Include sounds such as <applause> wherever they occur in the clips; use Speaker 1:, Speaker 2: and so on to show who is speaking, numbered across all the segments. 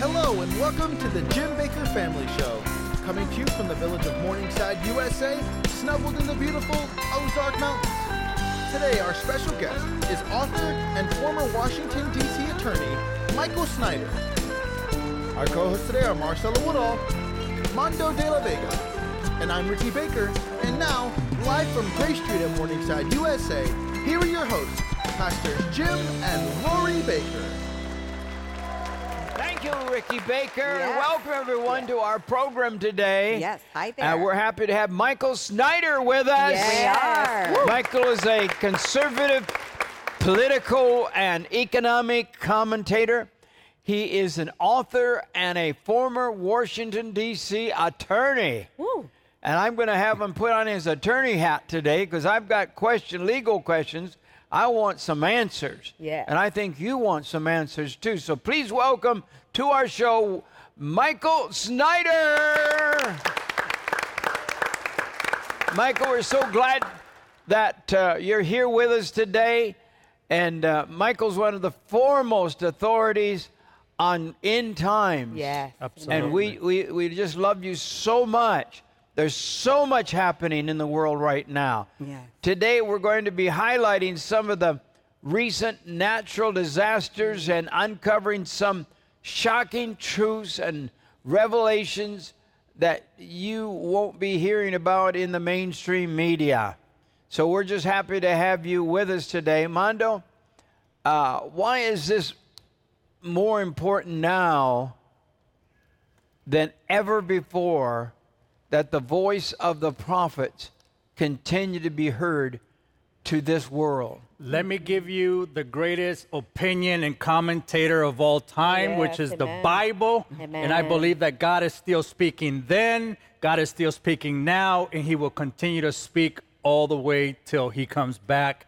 Speaker 1: Hello and welcome to the Jim Bakker Family Show. Coming to you from the village of Morningside, USA, snuggled in the beautiful Ozark Mountains. Today, our special guest is author and former Washington, D.C. attorney, Michael Snyder. Our co-hosts today are Marcelo Woodall, Mondo de la Vega, and I'm Ricky Bakker. And now, live from Gray Street in Morningside, USA, here are your hosts, Pastors Jim and Lori
Speaker 2: Bakker. You, Ricky Bakker.
Speaker 3: Yes.
Speaker 2: Welcome, everyone, to our program today.
Speaker 3: Yes, hi
Speaker 2: And
Speaker 3: there.
Speaker 2: we're happy to have Michael Snyder with us.
Speaker 3: Yes, we are.
Speaker 2: Michael is a conservative political and economic commentator. He is an author and a former Washington, D.C. attorney.
Speaker 3: Woo.
Speaker 2: And I'm going to have him put on his attorney hat today because I've got question, legal questions. I want some answers.
Speaker 3: Yes.
Speaker 2: And I think you want some answers too. So please welcome to our show, Michael Snyder. Michael, we're so glad that uh, you're here with us today. And uh, Michael's one of the foremost authorities on end times.
Speaker 3: Yes.
Speaker 2: And we, we, we just love you so much. There's so much happening in the world right now.
Speaker 3: Yes.
Speaker 2: Today, we're going to be highlighting some of the recent natural disasters and uncovering some shocking truths and revelations that you won't be hearing about in the mainstream media. So, we're just happy to have you with us today. Mondo, uh, why is this more important now than ever before that the voice of the prophets continue to be heard to this world.
Speaker 4: Let me give you the greatest opinion and commentator of all time, which
Speaker 3: Yes,
Speaker 4: is the
Speaker 3: amen.
Speaker 4: Bible. And I believe that God is still speaking then, God is still speaking now, and He will continue to speak all the way till He comes back.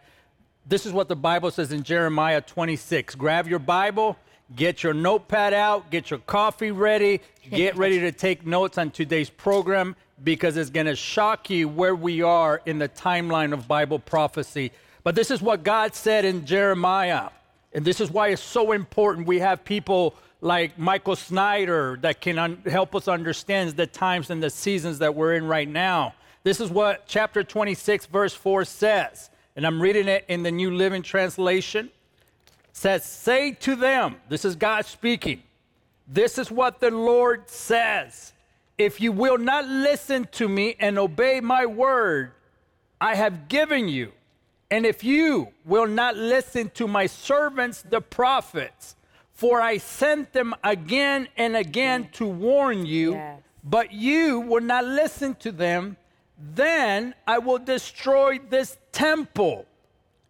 Speaker 4: This is what the Bible says in Jeremiah 26. Grab your Bible, get your notepad out, get your coffee ready, get ready to take notes on today's program because it's going to shock you where we are in the timeline of Bible prophecy. But this is what God said in Jeremiah. And this is why it's so important we have people like Michael Snyder that can un- help us understand the times and the seasons that we're in right now. This is what chapter 26, verse 4 says. And I'm reading it in the New Living Translation. says, Say to them, this is God speaking, this is what the Lord says. If you will not listen to me and obey my word, I have given you. And if you will not listen to my servants, the prophets, for I sent them again and again mm. to warn you,
Speaker 3: Yes.
Speaker 4: but you will not listen to them, then I will destroy this temple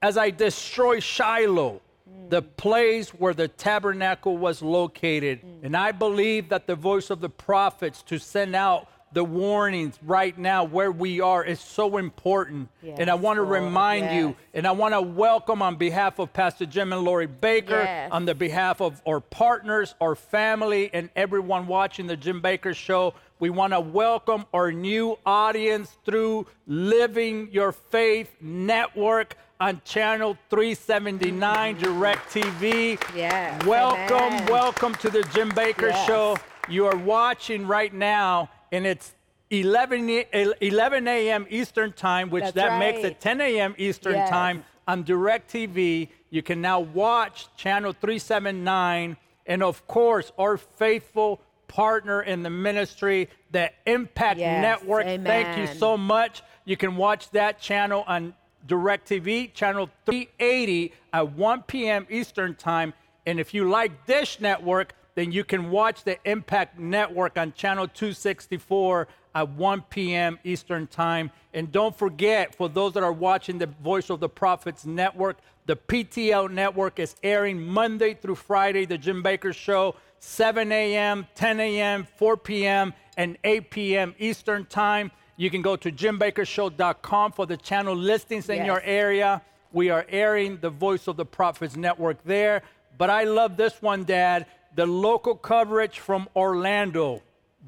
Speaker 4: as I destroy Shiloh, the place where the tabernacle was located. Mm. And I believe that the voice of the prophets to send out the warnings right now where we are is so important. and I want to
Speaker 3: Lord,
Speaker 4: remind you, and I want to welcome on behalf of Pastor Jim and Lori Bakker,
Speaker 3: Yes.
Speaker 4: on the behalf of our partners, our family, and everyone watching the Jim Bakker Show. We want to welcome our new audience through Living Your Faith Network on channel 379 DirecTV.
Speaker 3: Yes,
Speaker 4: Welcome,
Speaker 3: amen.
Speaker 4: welcome to the Jim Bakker
Speaker 3: Yes.
Speaker 4: Show. You are watching right now, and it's 11, 11 a.m. Eastern Time, which
Speaker 3: That's
Speaker 4: that makes
Speaker 3: right.
Speaker 4: it 10 a.m. Eastern
Speaker 3: Yes.
Speaker 4: Time on DirecTV. You can now watch channel 379, and of course, our faithful partner in the ministry, the Impact
Speaker 3: Yes,
Speaker 4: Network. Thank you so much. You can watch that channel on DirecTV, channel 380 at 1 p.m. Eastern Time. And if you like Dish Network, then you can watch the Impact Network on channel 264 at 1 p.m. Eastern Time. And don't forget, for those that are watching the Voice of the Prophets Network, the PTL Network is airing Monday through Friday, the Jim Baker Show, 7 a.m., 10 a.m., 4 p.m., and 8 p.m. Eastern Time. You can go to jimbakkershow.com for the channel listings in
Speaker 3: Yes.
Speaker 4: your area. We are airing the Voice of the Prophets Network there. But I love this one, Dad. The local coverage from Orlando,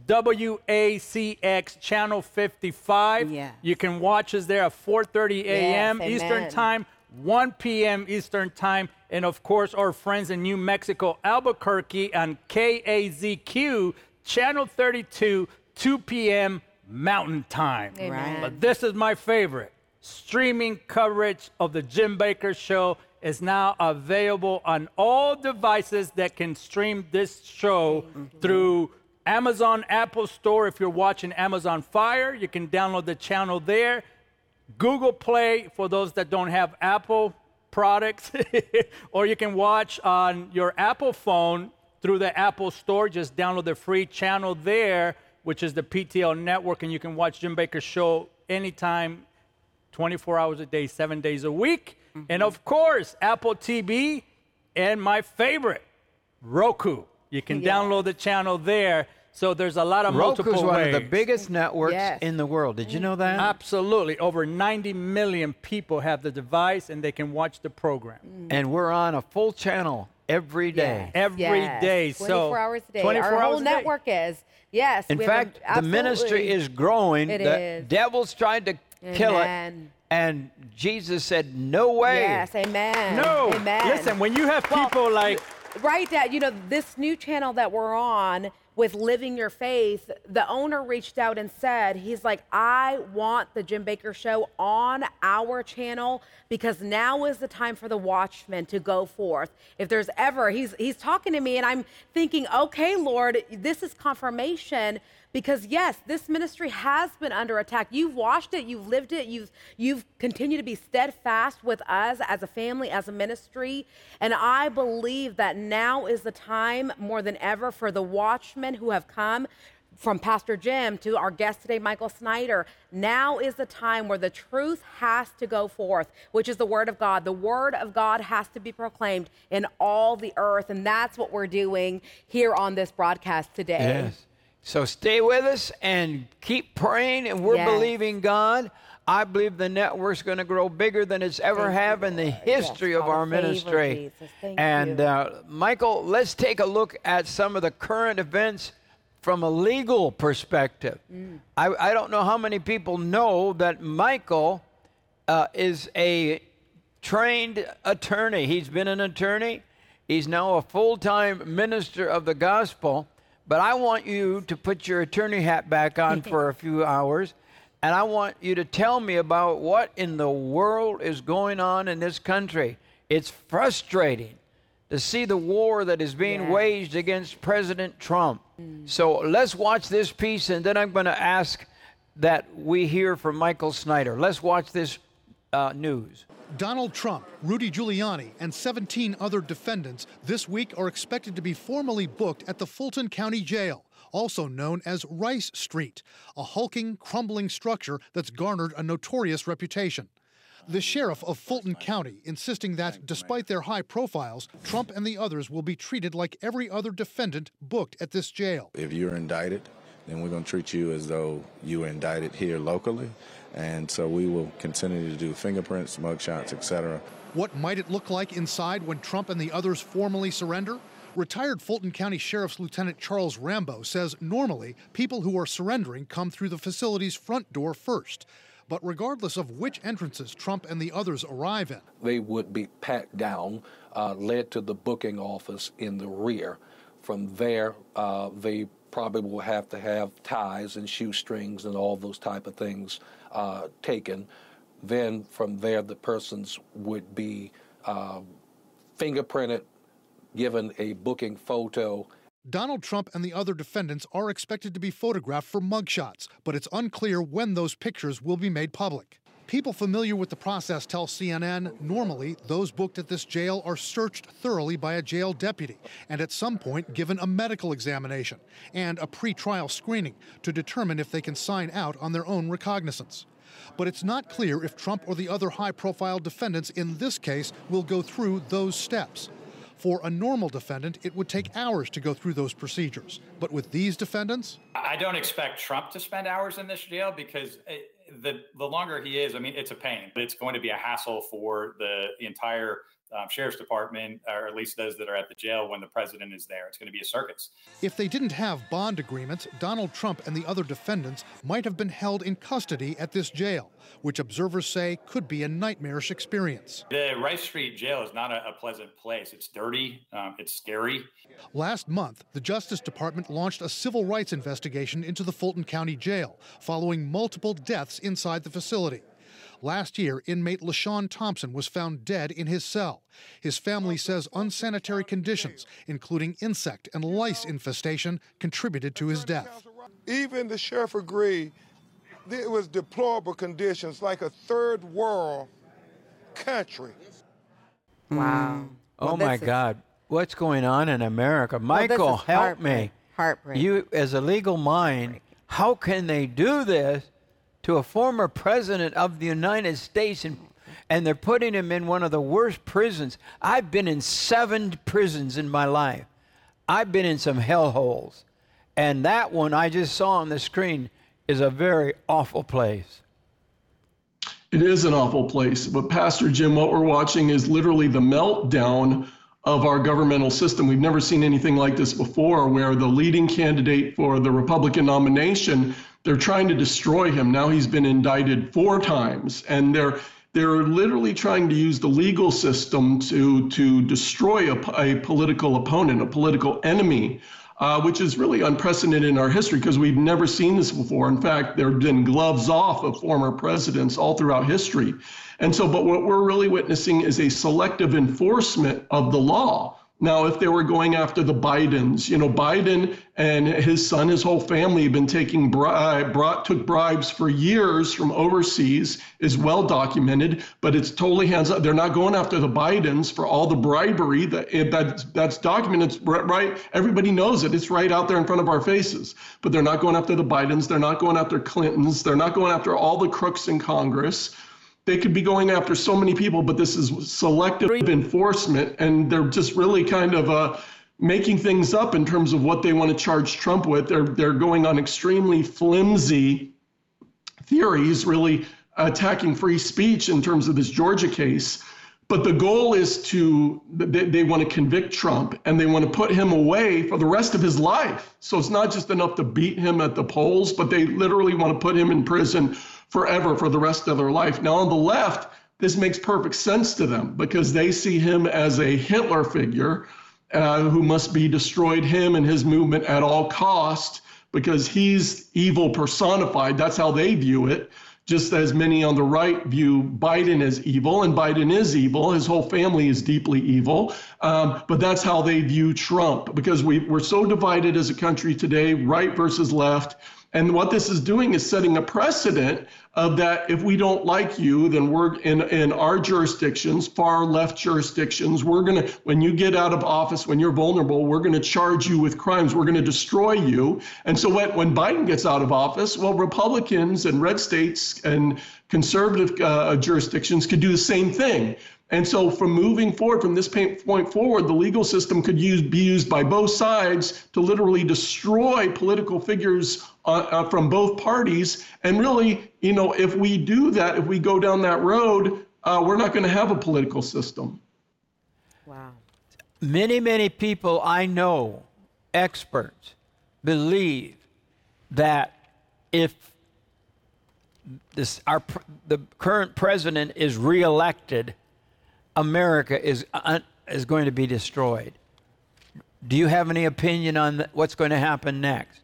Speaker 4: WACX Channel 55.
Speaker 3: Yes.
Speaker 4: You can watch us there at 4:30 a.m.
Speaker 3: Yes,
Speaker 4: Eastern. Time. 1 p.m. Eastern Time. And of course, our friends in New Mexico, Albuquerque, on KAZQ, Channel 32, 2 p.m. Mountain Time.
Speaker 3: Amen.
Speaker 4: But this is my favorite. Streaming coverage of the Jim Bakker Show is now available on all devices that can stream this show mm-hmm. through Amazon Apple Store. If you're watching Amazon Fire, you can download the channel there. Google Play for those that don't have Apple products, <laughs> or you can watch on your Apple phone through the Apple Store. Just download the free channel there, which is the PTL network, and you can watch Jim Bakker's show anytime, 24 hours a day, seven days a week. Mm-hmm. And of course, Apple TV and my favorite, Roku. You can
Speaker 3: Yes.
Speaker 4: download the channel there. So there's a lot of multiple
Speaker 2: Roku's one
Speaker 4: ways.
Speaker 2: of the biggest networks
Speaker 3: Yes.
Speaker 2: in the world. Did you know that?
Speaker 4: Absolutely. Over 90 million people have the device and they can watch the program mm.
Speaker 2: And we're on a full channel every day.
Speaker 4: every day.
Speaker 3: Yes.
Speaker 4: So
Speaker 3: 24 hours a day.
Speaker 4: 24
Speaker 3: Our whole
Speaker 4: hours a day.
Speaker 3: network is. Yes.
Speaker 2: In
Speaker 3: have a-
Speaker 2: fact, the ministry is growing.
Speaker 3: It
Speaker 2: the
Speaker 3: is.
Speaker 2: devil's tried to kill it. And Jesus said, No way.
Speaker 3: Yes, amen.
Speaker 4: No.
Speaker 3: Amen.
Speaker 4: Listen, when you have
Speaker 3: Well,
Speaker 4: people like
Speaker 3: Right, Dad. You know, this new channel that we're on with Living Your Faith, the owner reached out and said, he's like, I want the Jim Bakker show on our channel because now is the time for the watchmen to go forth. If there's ever, he's he's talking to me and I'm thinking, okay, Lord, this is confirmation because yes, this ministry has been under attack. You've watched it, you've lived it, you've you've continued to be steadfast with us as a family, as a ministry, and I believe that now is the time more than ever for the watchmen who have come from Pastor Jim to our guest today, Michael Snyder. Now is the time where the truth has to go forth, which is the Word of God. The Word of God has to be proclaimed in all the earth, and that's what we're doing here on this broadcast today.
Speaker 2: Yes. So stay with us and keep praying, and we're
Speaker 3: Yes.
Speaker 2: believing God. I believe the network's going to grow bigger than it's ever
Speaker 3: Thank you,
Speaker 2: have in the history
Speaker 3: Yes,
Speaker 2: of our ministry. And uh, Michael, let's take a look at some of the current events from a legal perspective.
Speaker 3: Mm.
Speaker 2: I, I don't know how many people know that Michael uh, is a trained attorney. He's been an attorney. He's now a full time minister of the gospel. But I want you to put your attorney hat back on <laughs> for a few hours. And I want you to tell me about what in the world is going on in this country. It's frustrating to see the war that is being
Speaker 3: Yeah.
Speaker 2: waged against President Trump. So let's watch this piece, and then I'm going to ask that we hear from Michael Snyder. Let's watch this uh, news.
Speaker 5: Donald Trump, Rudy Giuliani, and 17 other defendants this week are expected to be formally booked at the Fulton County Jail, also known as Rice Street, a hulking, crumbling structure that's garnered a notorious reputation. The sheriff of Fulton County insisting that, despite their high profiles, Trump and the others will be treated like every other defendant booked at this jail.
Speaker 6: If you're indicted, then we're going to treat you as though you were indicted here locally. And so we will continue to do fingerprints, mugshots, etc.
Speaker 5: What might it look like inside when Trump and the others formally surrender? Retired Fulton County Sheriff's Lieutenant Charles Rambo says normally people who are surrendering come through the facility's front door first. But regardless of which entrances Trump and the others arrive in,
Speaker 7: they would be packed down, uh, led to the booking office in the rear. From there, uh, they probably will have to have ties and shoestrings and all those type of things uh, taken. Then from there, the persons would be uh, fingerprinted, given a booking photo,
Speaker 5: Donald Trump and the other defendants are expected to be photographed for mugshots, but it's unclear when those pictures will be made public. People familiar with the process tell CNN normally those booked at this jail are searched thoroughly by a jail deputy and at some point given a medical examination and a pre-trial screening to determine if they can sign out on their own recognizance. But it's not clear if Trump or the other high profile defendants in this case will go through those steps. For a normal defendant, it would take hours to go through those procedures. But with these defendants,
Speaker 8: I don't expect Trump to spend hours in this jail because it, the the longer he is, I mean, it's a pain. It's going to be a hassle for the, the entire um, sheriff's department, or at least those that are at the jail when the president is there. It's going to be a circus.
Speaker 5: If they didn't have bond agreements, Donald Trump and the other defendants might have been held in custody at this jail, which observers say could be a nightmarish experience.
Speaker 8: The Rice Street jail is not a, a pleasant place. It's dirty, um, it's scary.
Speaker 5: Last month, the Justice Department launched a civil rights investigation into the Fulton County Jail following multiple deaths inside the facility. Last year, inmate LaShawn Thompson was found dead in his cell. His family says unsanitary conditions, including insect and lice infestation, contributed to his death.
Speaker 9: Even the sheriff agreed it was deplorable conditions, like a third world country.
Speaker 3: Wow. Mm.
Speaker 2: Oh
Speaker 3: Well,
Speaker 2: my
Speaker 3: is-
Speaker 2: God. What's going on in America? Michael,
Speaker 3: is
Speaker 2: help
Speaker 3: heartbreak-
Speaker 2: me.
Speaker 3: Heartbreak.
Speaker 2: You, as a legal mind, how can they do this to a former president of the United States and, and they're putting him in one of the worst prisons? I've been in seven prisons in my life. I've been in some hellholes. And that one I just saw on the screen is a very awful place.
Speaker 10: It is an awful place. But, Pastor Jim, what we're watching is literally the meltdown of our governmental system. We've never seen anything like this before, where the leading candidate for the Republican nomination, they're trying to destroy him. Now he's been indicted four times, and they're they're literally trying to use the legal system to to destroy a, a political opponent, a political enemy uh, which is really unprecedented in our history because we've never seen this before. In fact, there have been gloves off of former presidents all throughout history. And so, but what we're really witnessing is a selective enforcement of the law. Now, if they were going after the Bidens, you know, Biden and his son, his whole family have been taking bribe, uh, brought, took bribes for years from overseas, is well documented, but it's totally hands up. They're not going after the Bidens for all the bribery that, eh, that that's documented. It's right. Everybody knows it. It's right out there in front of our faces. But they're not going after the Bidens. They're not going after Clintons. They're not going after all the crooks in Congress they could be going after so many people, but this is selective enforcement, and they're just really kind of uh, making things up in terms of what they want to charge Trump with. They're they're going on extremely flimsy theories, really attacking free speech in terms of this Georgia case. But the goal is to, they, they want to convict Trump and they want to put him away for the rest of his life. So it's not just enough to beat him at the polls, but they literally want to put him in prison forever for the rest of their life. Now, on the left, this makes perfect sense to them because they see him as a Hitler figure uh, who must be destroyed, him and his movement at all cost, because he's evil personified. That's how they view it. Just as many on the right view Biden as evil, and Biden is evil. His whole family is deeply evil. Um, but that's how they view Trump because we, we're so divided as a country today, right versus left. And what this is doing is setting a precedent of that if we don't like you, then we're in, in our jurisdictions, far left jurisdictions, we're going to, when you get out of office, when you're vulnerable, we're going to charge you with crimes. We're going to destroy you. And so when, when Biden gets out of office, well, Republicans and red states and conservative uh, jurisdictions could do the same thing. And so, from moving forward, from this point forward, the legal system could use, be used by both sides to literally destroy political figures uh, uh, from both parties. And really, you know, if we do that, if we go down that road, uh, we're not going to have a political system.
Speaker 3: Wow.
Speaker 2: Many, many people I know, experts, believe that if this our the current president is reelected, America is uh, is going to be destroyed. Do you have any opinion on what's going to happen next?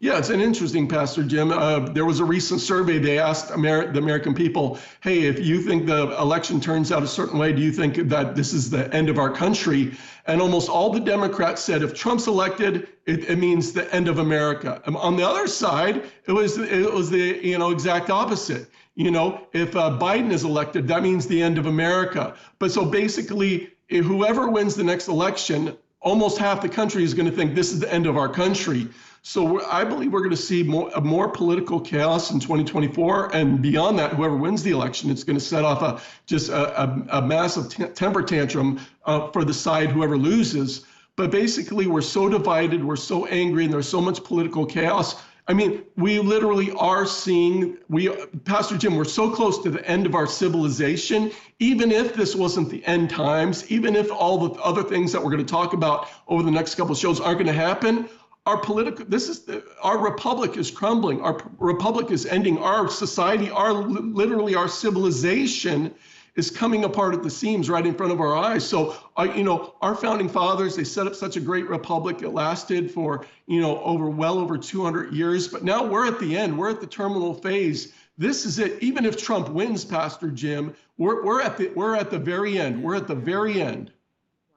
Speaker 10: Yeah, it's an interesting, Pastor Jim. Uh, there was a recent survey. They asked Amer- the American people, hey, if you think the election turns out a certain way, do you think that this is the end of our country? And almost all the Democrats said if Trump's elected, it, it means the end of America. And on the other side, it was it was the you know exact opposite. You know, if uh, Biden is elected, that means the end of America. But so basically, if whoever wins the next election, almost half the country is going to think this is the end of our country. So I believe we're going to see more, more political chaos in 2024, and beyond that, whoever wins the election, it's going to set off a just a, a, a massive t- temper tantrum uh, for the side whoever loses. But basically, we're so divided, we're so angry, and there's so much political chaos. I mean, we literally are seeing we Pastor Jim, we're so close to the end of our civilization. Even if this wasn't the end times, even if all the other things that we're going to talk about over the next couple shows aren't going to happen, our political this is the, our republic is crumbling. Our republic is ending. Our society, our literally our civilization is coming apart at the seams right in front of our eyes. So, uh, you know, our founding fathers, they set up such a great republic. It lasted for, you know, over well over 200 years. But now we're at the end. We're at the terminal phase. This is it. Even if Trump wins, Pastor Jim, we're, we're at the we're at the very end. We're at the very end.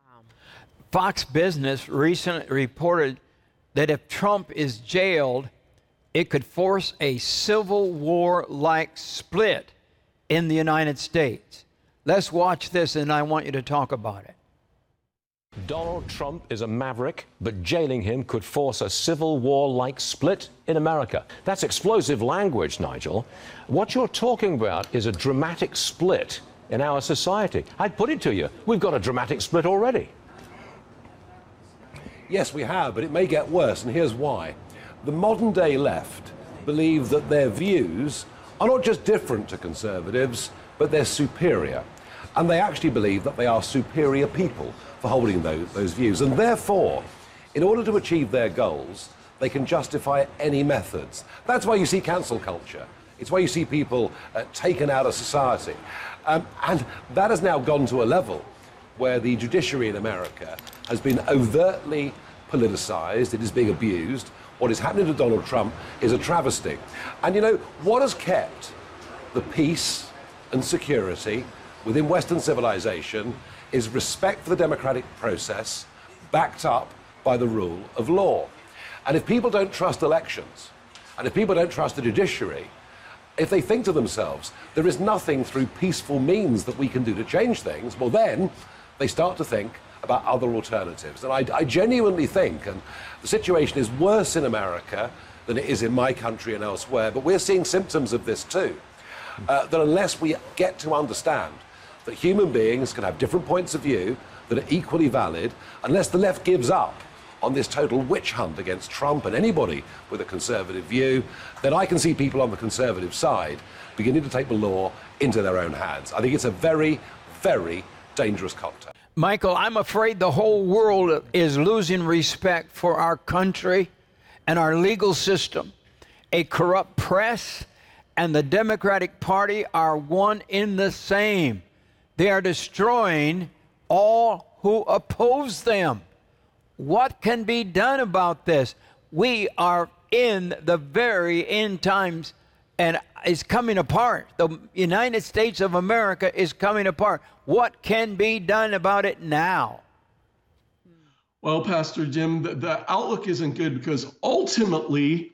Speaker 2: Wow. Fox Business recently reported that if Trump is jailed, it could force a civil war like split in the United States. Let's watch this, and I want you to talk about it.
Speaker 11: Donald Trump is a maverick, but jailing him could force a civil war like split in America. That's explosive language, Nigel. What you're talking about is a dramatic split in our society. I'd put it to you, we've got a dramatic split already.
Speaker 12: Yes, we have, but it may get worse, and here's why. The modern day left believe that their views are not just different to conservatives, but they're superior and they actually believe that they are superior people for holding those, those views. And therefore, in order to achieve their goals, they can justify any methods. That's why you see cancel culture. It's why you see people uh, taken out of society. Um, and that has now gone to a level where the judiciary in America has been overtly politicized, it is being abused. What is happening to Donald Trump is a travesty. And you know, what has kept the peace and security within Western civilization is respect for the democratic process backed up by the rule of law. And if people don't trust elections, and if people don't trust the judiciary, if they think to themselves, there is nothing through peaceful means that we can do to change things, well, then they start to think about other alternatives. And I, I genuinely think, and the situation is worse in America than it is in my country and elsewhere, but we're seeing symptoms of this too. Uh, that unless we get to understand that human beings can have different points of view that are equally valid unless the left gives up on this total witch hunt against Trump and anybody with a conservative view, then I can see people on the conservative side beginning to take the law into their own hands. I think it's a very, very dangerous cocktail.
Speaker 2: Michael, I'm afraid the whole world is losing respect for our country and our legal system. A corrupt press and the Democratic Party are one in the same. They are destroying all who oppose them. What can be done about this? We are in the very end times and it's coming apart. The United States of America is coming apart. What can be done about it now?
Speaker 10: Well, Pastor Jim, the, the outlook isn't good because ultimately,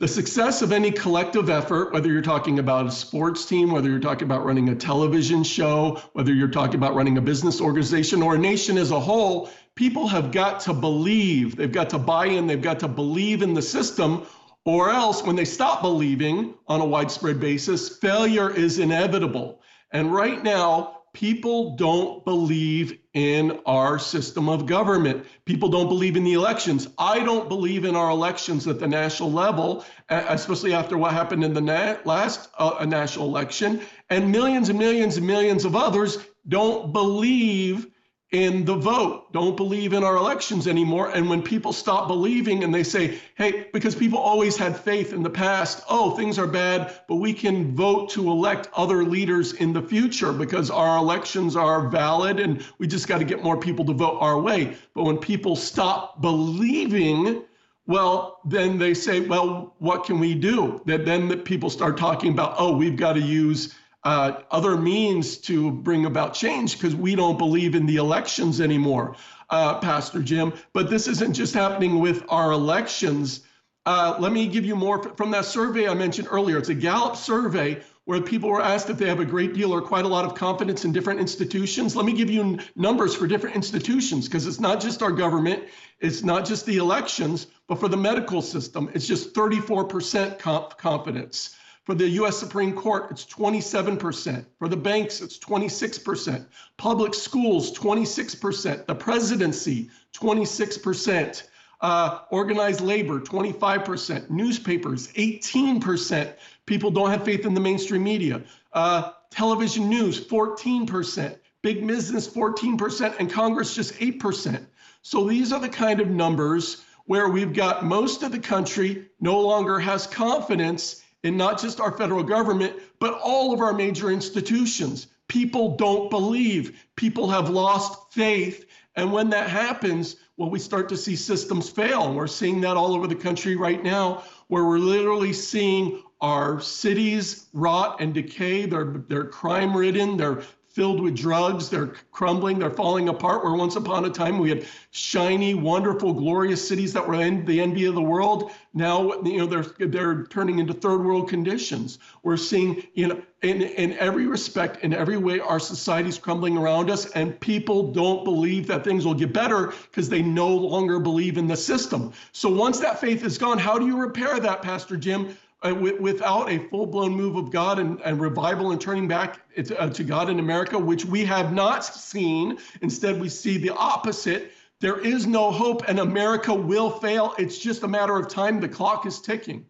Speaker 10: the success of any collective effort, whether you're talking about a sports team, whether you're talking about running a television show, whether you're talking about running a business organization or a nation as a whole, people have got to believe, they've got to buy in, they've got to believe in the system, or else when they stop believing on a widespread basis, failure is inevitable. And right now, people don't believe in our system of government. People don't believe in the elections. I don't believe in our elections at the national level, especially after what happened in the na- last uh, national election. And millions and millions and millions of others don't believe in the vote, don't believe in our elections anymore. And when people stop believing and they say, hey, because people always had faith in the past, oh, things are bad, but we can vote to elect other leaders in the future because our elections are valid and we just got to get more people to vote our way. But when people stop believing, well, then they say, well, what can we do? That then the people start talking about, oh, we've got to use uh, other means to bring about change because we don't believe in the elections anymore, uh, Pastor Jim. But this isn't just happening with our elections. Uh, let me give you more from that survey I mentioned earlier. It's a Gallup survey where people were asked if they have a great deal or quite a lot of confidence in different institutions. Let me give you numbers for different institutions because it's not just our government, it's not just the elections, but for the medical system, it's just 34% confidence. For the US Supreme Court, it's 27%. For the banks, it's 26%. Public schools, 26%. The presidency, 26%. Uh, organized labor, 25%. Newspapers, 18%. People don't have faith in the mainstream media. Uh, television news, 14%. Big business, 14%. And Congress, just 8%. So these are the kind of numbers where we've got most of the country no longer has confidence in not just our federal government, but all of our major institutions. People don't believe. People have lost faith. And when that happens, well, we start to see systems fail. And we're seeing that all over the country right now, where we're literally seeing our cities rot and decay. They're, they're crime ridden. They're filled with drugs. They're crumbling. They're falling apart. Where once upon a time we had shiny, wonderful, glorious cities that were in the envy of the world. Now, you know, they're they're turning into third world conditions. We're seeing, you know, in in every respect, in every way, our society's crumbling around us, and people don't believe that things will get better because they no longer believe in the system. So once that faith is gone, how do you repair that, Pastor Jim? Uh, without a full blown move of God and, and revival and turning back uh, to God in America, which we have not seen. Instead, we see the opposite. There is no hope, and America will fail. It's just a matter of time. The clock is ticking.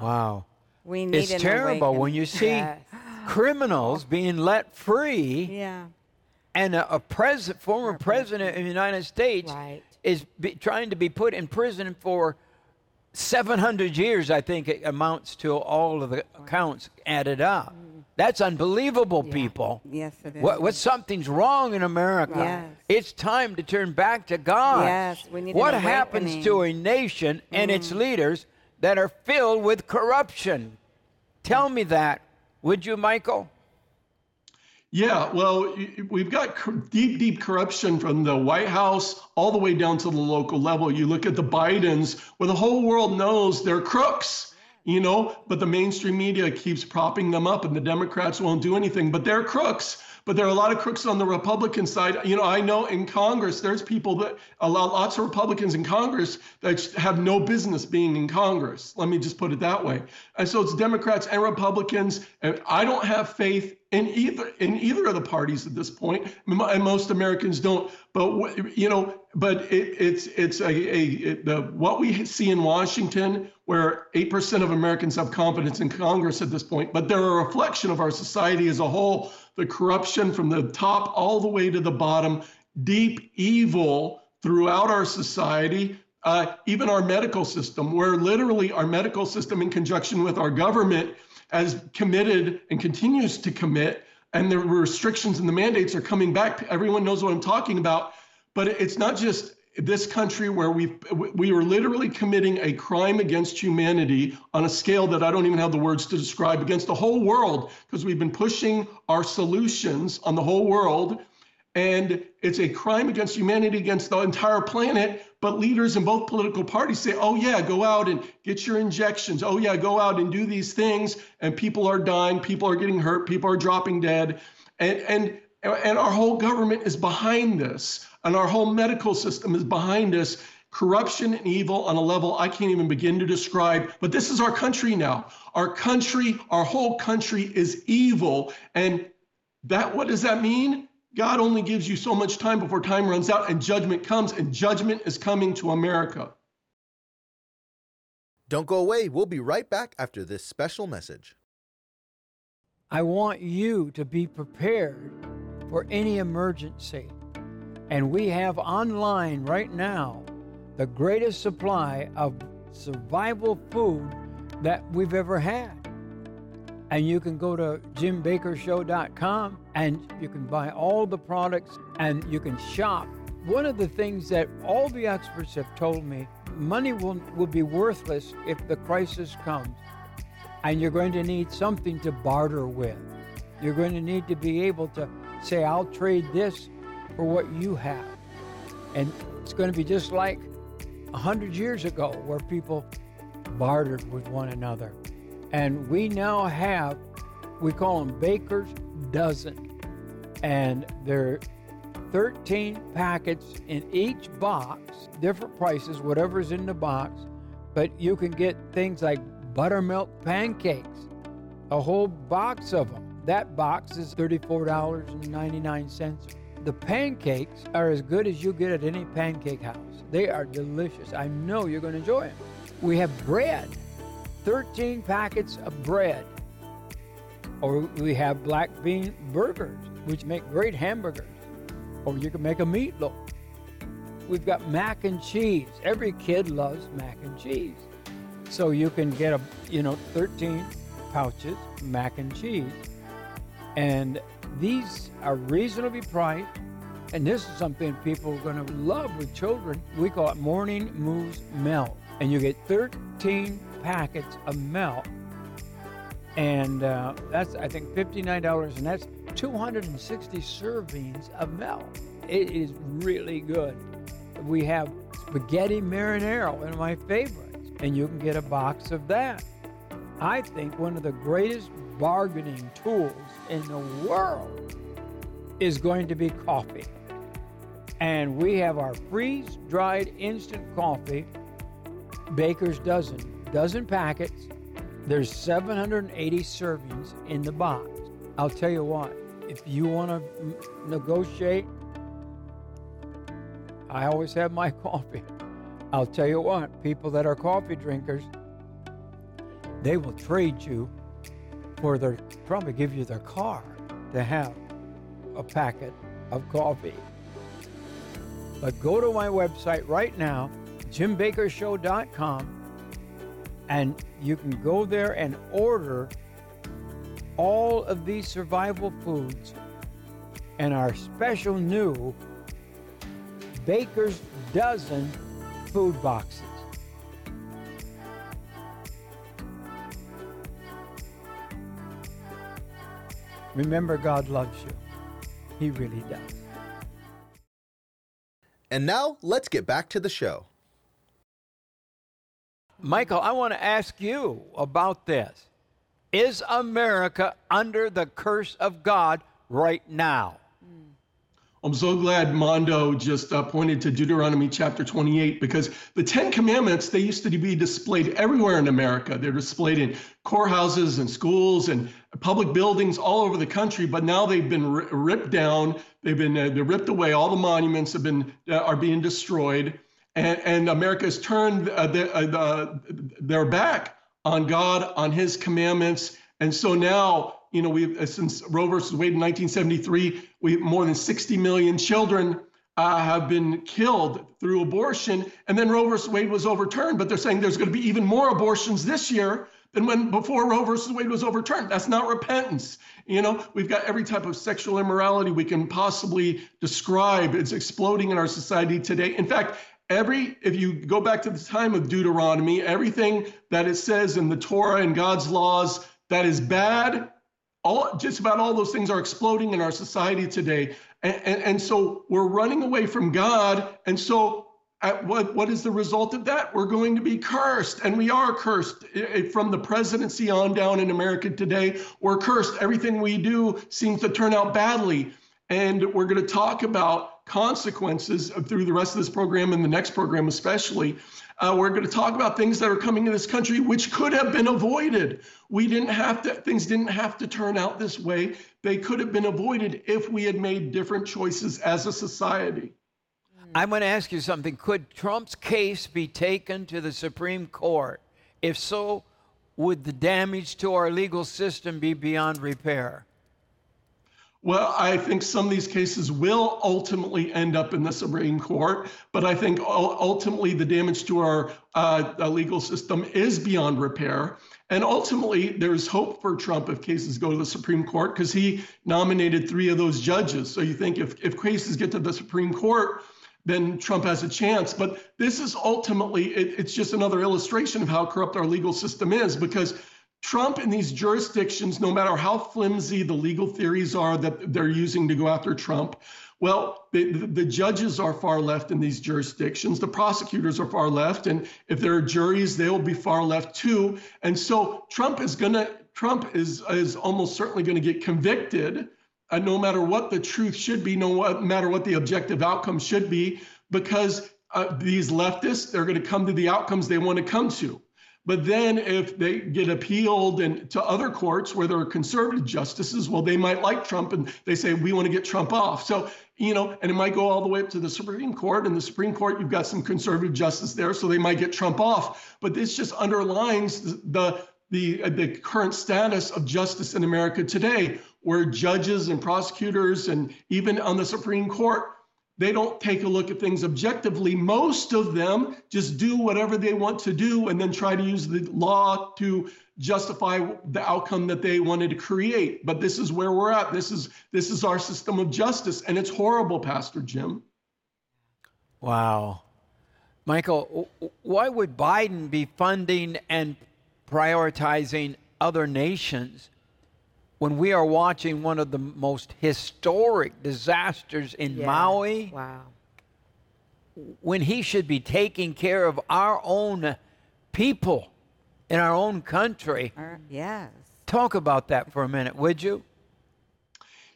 Speaker 2: Wow.
Speaker 13: We need
Speaker 2: it's terrible when you see yes. criminals being let free.
Speaker 13: Yeah.
Speaker 2: And a, a pres- former president of the United States
Speaker 13: right.
Speaker 2: is be, trying to be put in prison for 700 years, I think it amounts to all of the accounts added up. That's unbelievable,
Speaker 13: yeah.
Speaker 2: people.
Speaker 13: Yes, it is.
Speaker 2: What, what, something's wrong in America.
Speaker 13: Yes.
Speaker 2: It's time to turn back to God.
Speaker 13: Yes, we need
Speaker 2: what happens to a nation and mm. its leaders that are filled with corruption? Tell me that, would you, Michael?
Speaker 10: Yeah, well, we've got deep, deep corruption from the White House all the way down to the local level. You look at the Bidens, where the whole world knows they're crooks, you know, but the mainstream media keeps propping them up and the Democrats won't do anything, but they're crooks. But there are a lot of crooks on the Republican side. You know, I know in Congress, there's people that allow lots of Republicans in Congress that have no business being in Congress. Let me just put it that way. And so it's Democrats and Republicans. And I don't have faith in either in either of the parties at this point, and most Americans don't. But you know, but it, it's it's a, a it, the what we see in Washington, where eight percent of Americans have confidence in Congress at this point, but they're a reflection of our society as a whole the corruption from the top all the way to the bottom, deep evil throughout our society, uh, even our medical system, where literally our medical system, in conjunction with our government, has committed and continues to commit, and the restrictions and the mandates are coming back. Everyone knows what I'm talking about. But it's not just this country where we we are literally committing a crime against humanity on a scale that I don't even have the words to describe against the whole world because we've been pushing our solutions on the whole world and it's a crime against humanity against the entire planet but leaders in both political parties say oh yeah go out and get your injections oh yeah go out and do these things and people are dying people are getting hurt people are dropping dead and and and our whole government is behind this and our whole medical system is behind us. Corruption and evil on a level I can't even begin to describe. But this is our country now. Our country, our whole country is evil. And that, what does that mean? God only gives you so much time before time runs out and judgment comes, and judgment is coming to America.
Speaker 1: Don't go away. We'll be right back after this special message.
Speaker 2: I want you to be prepared for any emergency. And we have online right now the greatest supply of survival food that we've ever had. And you can go to jimbakkershow.com and you can buy all the products and you can shop. One of the things that all the experts have told me money will, will be worthless if the crisis comes. And you're going to need something to barter with. You're going to need to be able to say, I'll trade this for what you have. And it's going to be just like a hundred years ago where people bartered with one another. And we now have, we call them Baker's Dozen. And they're 13 packets in each box, different prices, whatever's in the box. But you can get things like buttermilk pancakes, a whole box of them. That box is $34.99 The pancakes are as good as you get at any pancake house. They are delicious. I know you're going to enjoy them. We have bread, 13 packets of bread. Or we have black bean burgers, which make great hamburgers. Or you can make a meatloaf. We've got mac and cheese. Every kid loves mac and cheese. So you can get a, you know, 13 pouches mac and cheese. And these are reasonably priced. And this is something people are going to love with children. We call it Morning Moose Melt. And you get 13 packets of melt. And uh, that's, I think, $59. And that's 260 servings of melt. It is really good. We have spaghetti marinara, one of my favorites. And you can get a box of that. I think one of the greatest bargaining tools in the world is going to be coffee. And we have our freeze dried instant coffee, Baker's Dozen, dozen packets. There's 780 servings in the box. I'll tell you what, if you want to negotiate, I always have my <laughs> coffee. I'll tell you what, people that are coffee drinkers, they will trade you for their, probably give you their car to have a packet of coffee. But go to my website right now, jimbakkershow.com, and you can go there and order all of these survival foods and our special new Baker's Dozen food boxes. Remember, God loves you. He really does.
Speaker 1: And now let's get back to the show.
Speaker 2: Michael, I want to ask you about this. Is America under the curse of God right now?
Speaker 10: I'm so glad Mondo just uh, pointed to Deuteronomy chapter 28 because the Ten Commandments, they used to be displayed everywhere in America. They're displayed in courthouses and schools and public buildings all over the country, but now they've been ripped down. They've been uh, they're ripped away. All the monuments have been uh, are being destroyed, and, and America has turned uh, the, uh, the, their back on God, on His commandments, and so now you know, we've uh, since Roe versus Wade in 1973, we more than 60 million children uh, have been killed through abortion. And then Roe versus Wade was overturned, but they're saying there's going to be even more abortions this year than when before Roe versus Wade was overturned. That's not repentance. You know, we've got every type of sexual immorality we can possibly describe. It's exploding in our society today. In fact, every if you go back to the time of Deuteronomy, everything that it says in the Torah and God's laws that is bad all just about all those things are exploding in our society today. And, and, and so we're running away from god. And so uh, what, what is the result of that? We're going to be cursed. And we are cursed from the presidency on down in america today. We're cursed. Everything we do seems to turn out badly. And we're going to talk about consequences through the rest of this program and the next program especially uh, we're going to talk about things that are coming to this country which could have been avoided. We didn't have to, things didn't have to turn out this way. They could have been avoided if we had made different choices as a society.
Speaker 2: I'm going to ask you something. Could Trump's case be taken to the Supreme Court? If so, would the damage to our legal system be beyond repair?
Speaker 10: Well, I think some of these cases will ultimately end up in the Supreme Court, but I think ultimately the damage to our uh, legal system is beyond repair. And ultimately, there's hope for Trump if cases go to the Supreme Court because he nominated three of those judges. So you think if, if cases get to the Supreme Court, then Trump has a chance. But this is ultimately, it, it's just another illustration of how corrupt our legal system is because Trump in these jurisdictions, no matter how flimsy the legal theories are that they're using to go after Trump, well, the, the, judges are far left in these jurisdictions. The prosecutors are far left. And if there are juries, they will be far left too. And so Trump is going to, Trump is, is almost certainly going to get convicted, uh, no matter what the truth should be, no matter what the objective outcome should be, because uh, these leftists, they're going to come to the outcomes they want to come to. But then if they get appealed and to other courts where there are conservative justices, well, they might like Trump and they say, we want to get Trump off. So, you know, and it might go all the way up to the Supreme Court. And the Supreme Court, you've got some conservative justice there, so they might get Trump off. But this just underlines the the, uh, the current status of justice in America today, where judges and prosecutors and even on the Supreme Court they don't take a look at things objectively. Most of them just do whatever they want to do and then try to use the law to justify the outcome that they wanted to create. But this is where we're at. This is this is our system of justice and it's horrible, Pastor Jim.
Speaker 2: Wow. Michael, why would Biden be funding and prioritizing other nations when we are watching one of the most historic disasters in
Speaker 3: Yeah.
Speaker 2: Maui,
Speaker 3: Wow.
Speaker 2: when he should be taking care of our own people in our own country.
Speaker 13: yes.
Speaker 10: Talk about that for a minute, would you?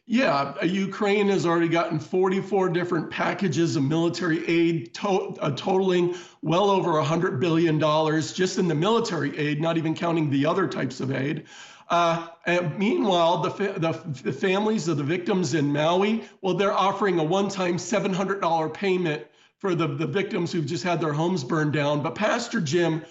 Speaker 10: Yeah, uh, Ukraine has already gotten 44 different packages of military aid, to- uh, totaling well over $100 billion just in the military aid, not even counting the other types of aid. Uh, meanwhile, the, fa- the, the families of the victims in Maui, well, they're offering a one time $700 payment for the, the victims who've just had their homes burned down. But Pastor Jim,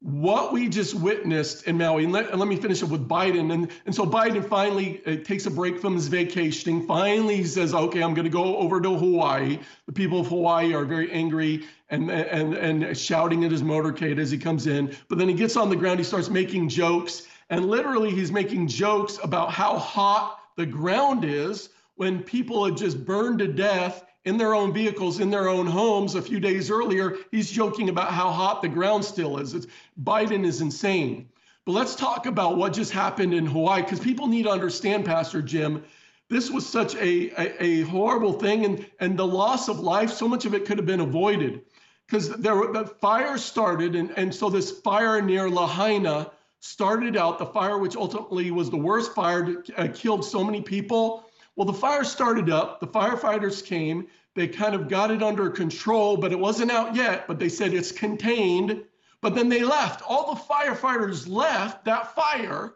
Speaker 10: what we just witnessed in Maui, and let, and let me finish up with Biden. And, and so Biden finally uh, takes a break from his vacationing. Finally, he says, okay, I'm going to go over to Hawaii. The people of Hawaii are very angry and, and, and shouting at his motorcade as he comes in. But then he gets on the ground, he starts making jokes. And literally, he's making jokes about how hot the ground is when people had just burned to death in their own vehicles, in their own homes a few days earlier. He's joking about how hot the ground still is. It's, Biden is insane. But let's talk about what just happened in Hawaii, because people need to understand, Pastor Jim, this was such a, a, a, horrible thing, and, and the loss of life, so much of it could have been avoided. Because there the fire started, and, and so this fire near Lahaina started out, the fire which ultimately was the worst fire, uh, killed so many people well, the fire started up, the firefighters came, they kind of got it under control, but it wasn't out yet, but they said it's contained. But then they left. All the firefighters left that fire,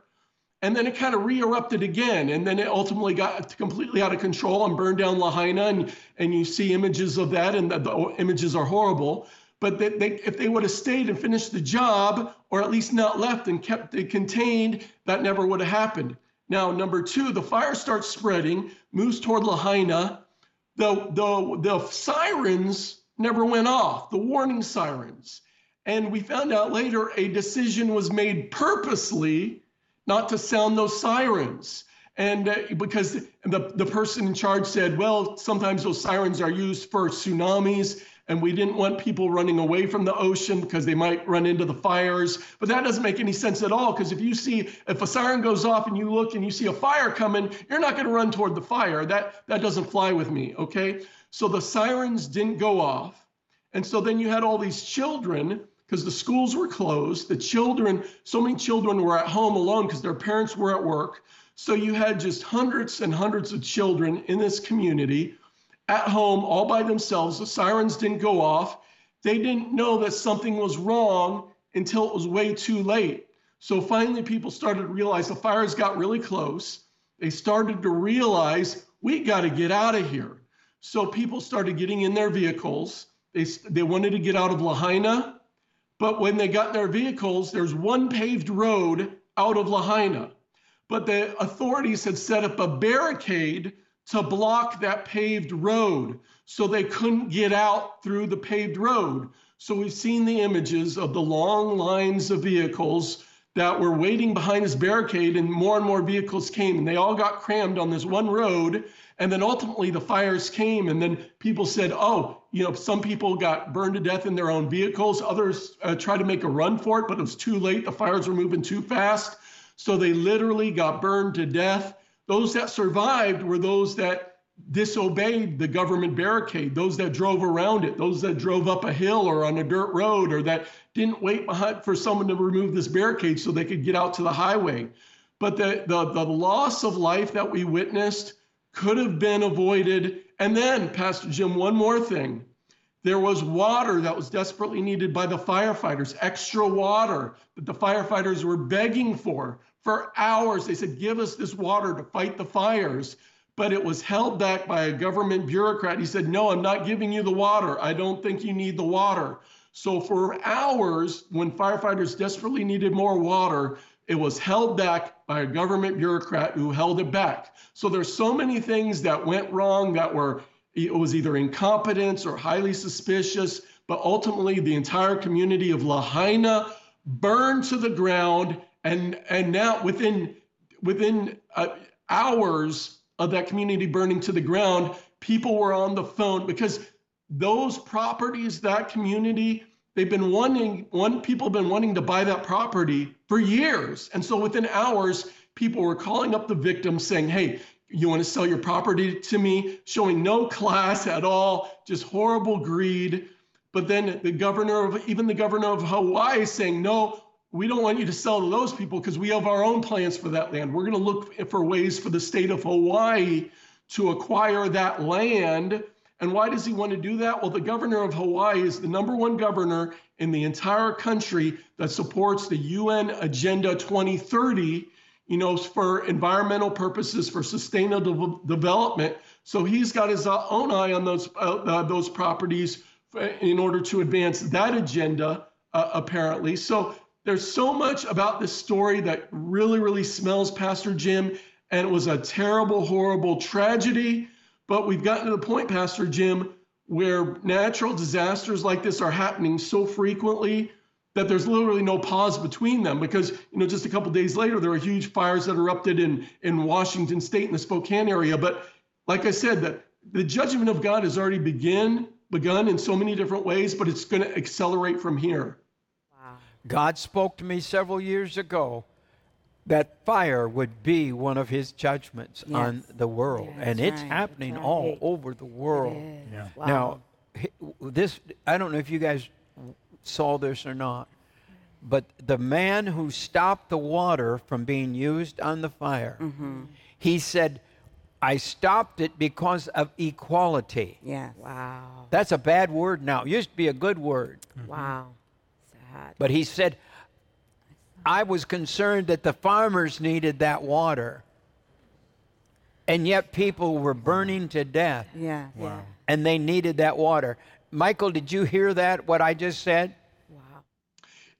Speaker 10: and then it kind of re erupted again. And then it ultimately got completely out of control and burned down Lahaina. And, and you see images of that, and the, the images are horrible. But they, they, if they would have stayed and finished the job, or at least not left and kept it contained, that never would have happened. Now, number two, the fire starts spreading, moves toward Lahaina. The, the, the sirens never went off, the warning sirens. And we found out later a decision was made purposely not to sound those sirens. And uh, because the, the person in charge said, well, sometimes those sirens are used for tsunamis and we didn't want people running away from the ocean because they might run into the fires. But that doesn't make any sense at all because if you see if a siren goes off and you look and you see a fire coming, you're not going to run toward the fire. That that doesn't fly with me, okay? So the sirens didn't go off. And so then you had all these children because the schools were closed. The children, so many children were at home alone because their parents were at work. So you had just hundreds and hundreds of children in this community at home all by themselves. The sirens didn't go off. They didn't know that something was wrong until it was way too late. So finally, people started to realize the fires got really close. They started to realize we got to get out of here. So people started getting in their vehicles. They, they wanted to get out of Lahaina, but when they got in their vehicles, there's one paved road out of Lahaina. But the authorities had set up a barricade to block that paved road so they couldn't get out through the paved road. So we've seen the images of the long lines of vehicles that were waiting behind this barricade, and more and more vehicles came, and they all got crammed on this one road. And then ultimately the fires came, and then people said, oh, you know, some people got burned to death in their own vehicles. Others uh, tried to make a run for it, but it was too late. The fires were moving too fast. So they literally got burned to death. Those that survived were those that disobeyed the government barricade, those that drove around it, those that drove up a hill or on a dirt road, or that didn't wait for someone to remove this barricade so they could get out to the highway. But the, the, the loss of life that we witnessed could have been avoided. And then, Pastor Jim, one more thing. there was water that was desperately needed by the firefighters, extra water that the firefighters were begging for for hours. They said, Give us this water to fight the fires. But it was held back by a government bureaucrat. He said, No, I'm not giving you the water. I don't think you need the water. So for hours, when firefighters desperately needed more water, it was held back by a government bureaucrat who held it back. So there's so many things that went wrong that were it was either incompetence or highly suspicious, but ultimately the entire community of Lahaina burned to the ground and and now within within uh, hours of that community burning to the ground, people were on the phone because those properties, that community, they've been wanting one people have been wanting to buy that property for years. And so within hours, people were calling up the victims saying, hey, you want to sell your property to me, showing no class at all, just horrible greed. But then the governor of even the governor of Hawaii saying, no, we don't want you to sell to those people because we have our own plans for that land. We're going to look for ways for the state of Hawaii to acquire that land. And why does he want to do that? Well, the governor of Hawaii is the number one governor in the entire country that supports the UN Agenda 2030, you know, for environmental purposes, for sustainable development. So he's got his own eye on those uh, uh, those properties in order to advance that agenda, uh, apparently. So there's so much about this story that really, really smells Pastor Jim, and it was a terrible, horrible tragedy. But we've gotten to the point, Pastor Jim, where natural disasters like this are happening so frequently that there's literally no pause between them because you know just a couple days later there were huge fires that erupted in in Washington state in the Spokane area but like I said that the judgment of God has already begin begun in so many different ways but it's going to accelerate from here
Speaker 2: God spoke to me several years ago that fire would be one of his judgments yes. on the world. Yeah, and it's right. happening right. all over the world.
Speaker 4: Yeah.
Speaker 2: Wow. Now, this, I don't know if you guys saw this or not, but the man who stopped the water from being used on the fire, mm-hmm. he said, I stopped it because of equality.
Speaker 13: Yeah. Wow.
Speaker 2: That's a bad word now. It used to be a good word.
Speaker 13: Mm-hmm. Wow.
Speaker 2: But he said, I was concerned that the farmers needed that water. And yet people were burning to death.
Speaker 13: Yeah. Wow. Yeah.
Speaker 2: And they needed that water. Michael, did you hear that, what I just said?
Speaker 10: Wow.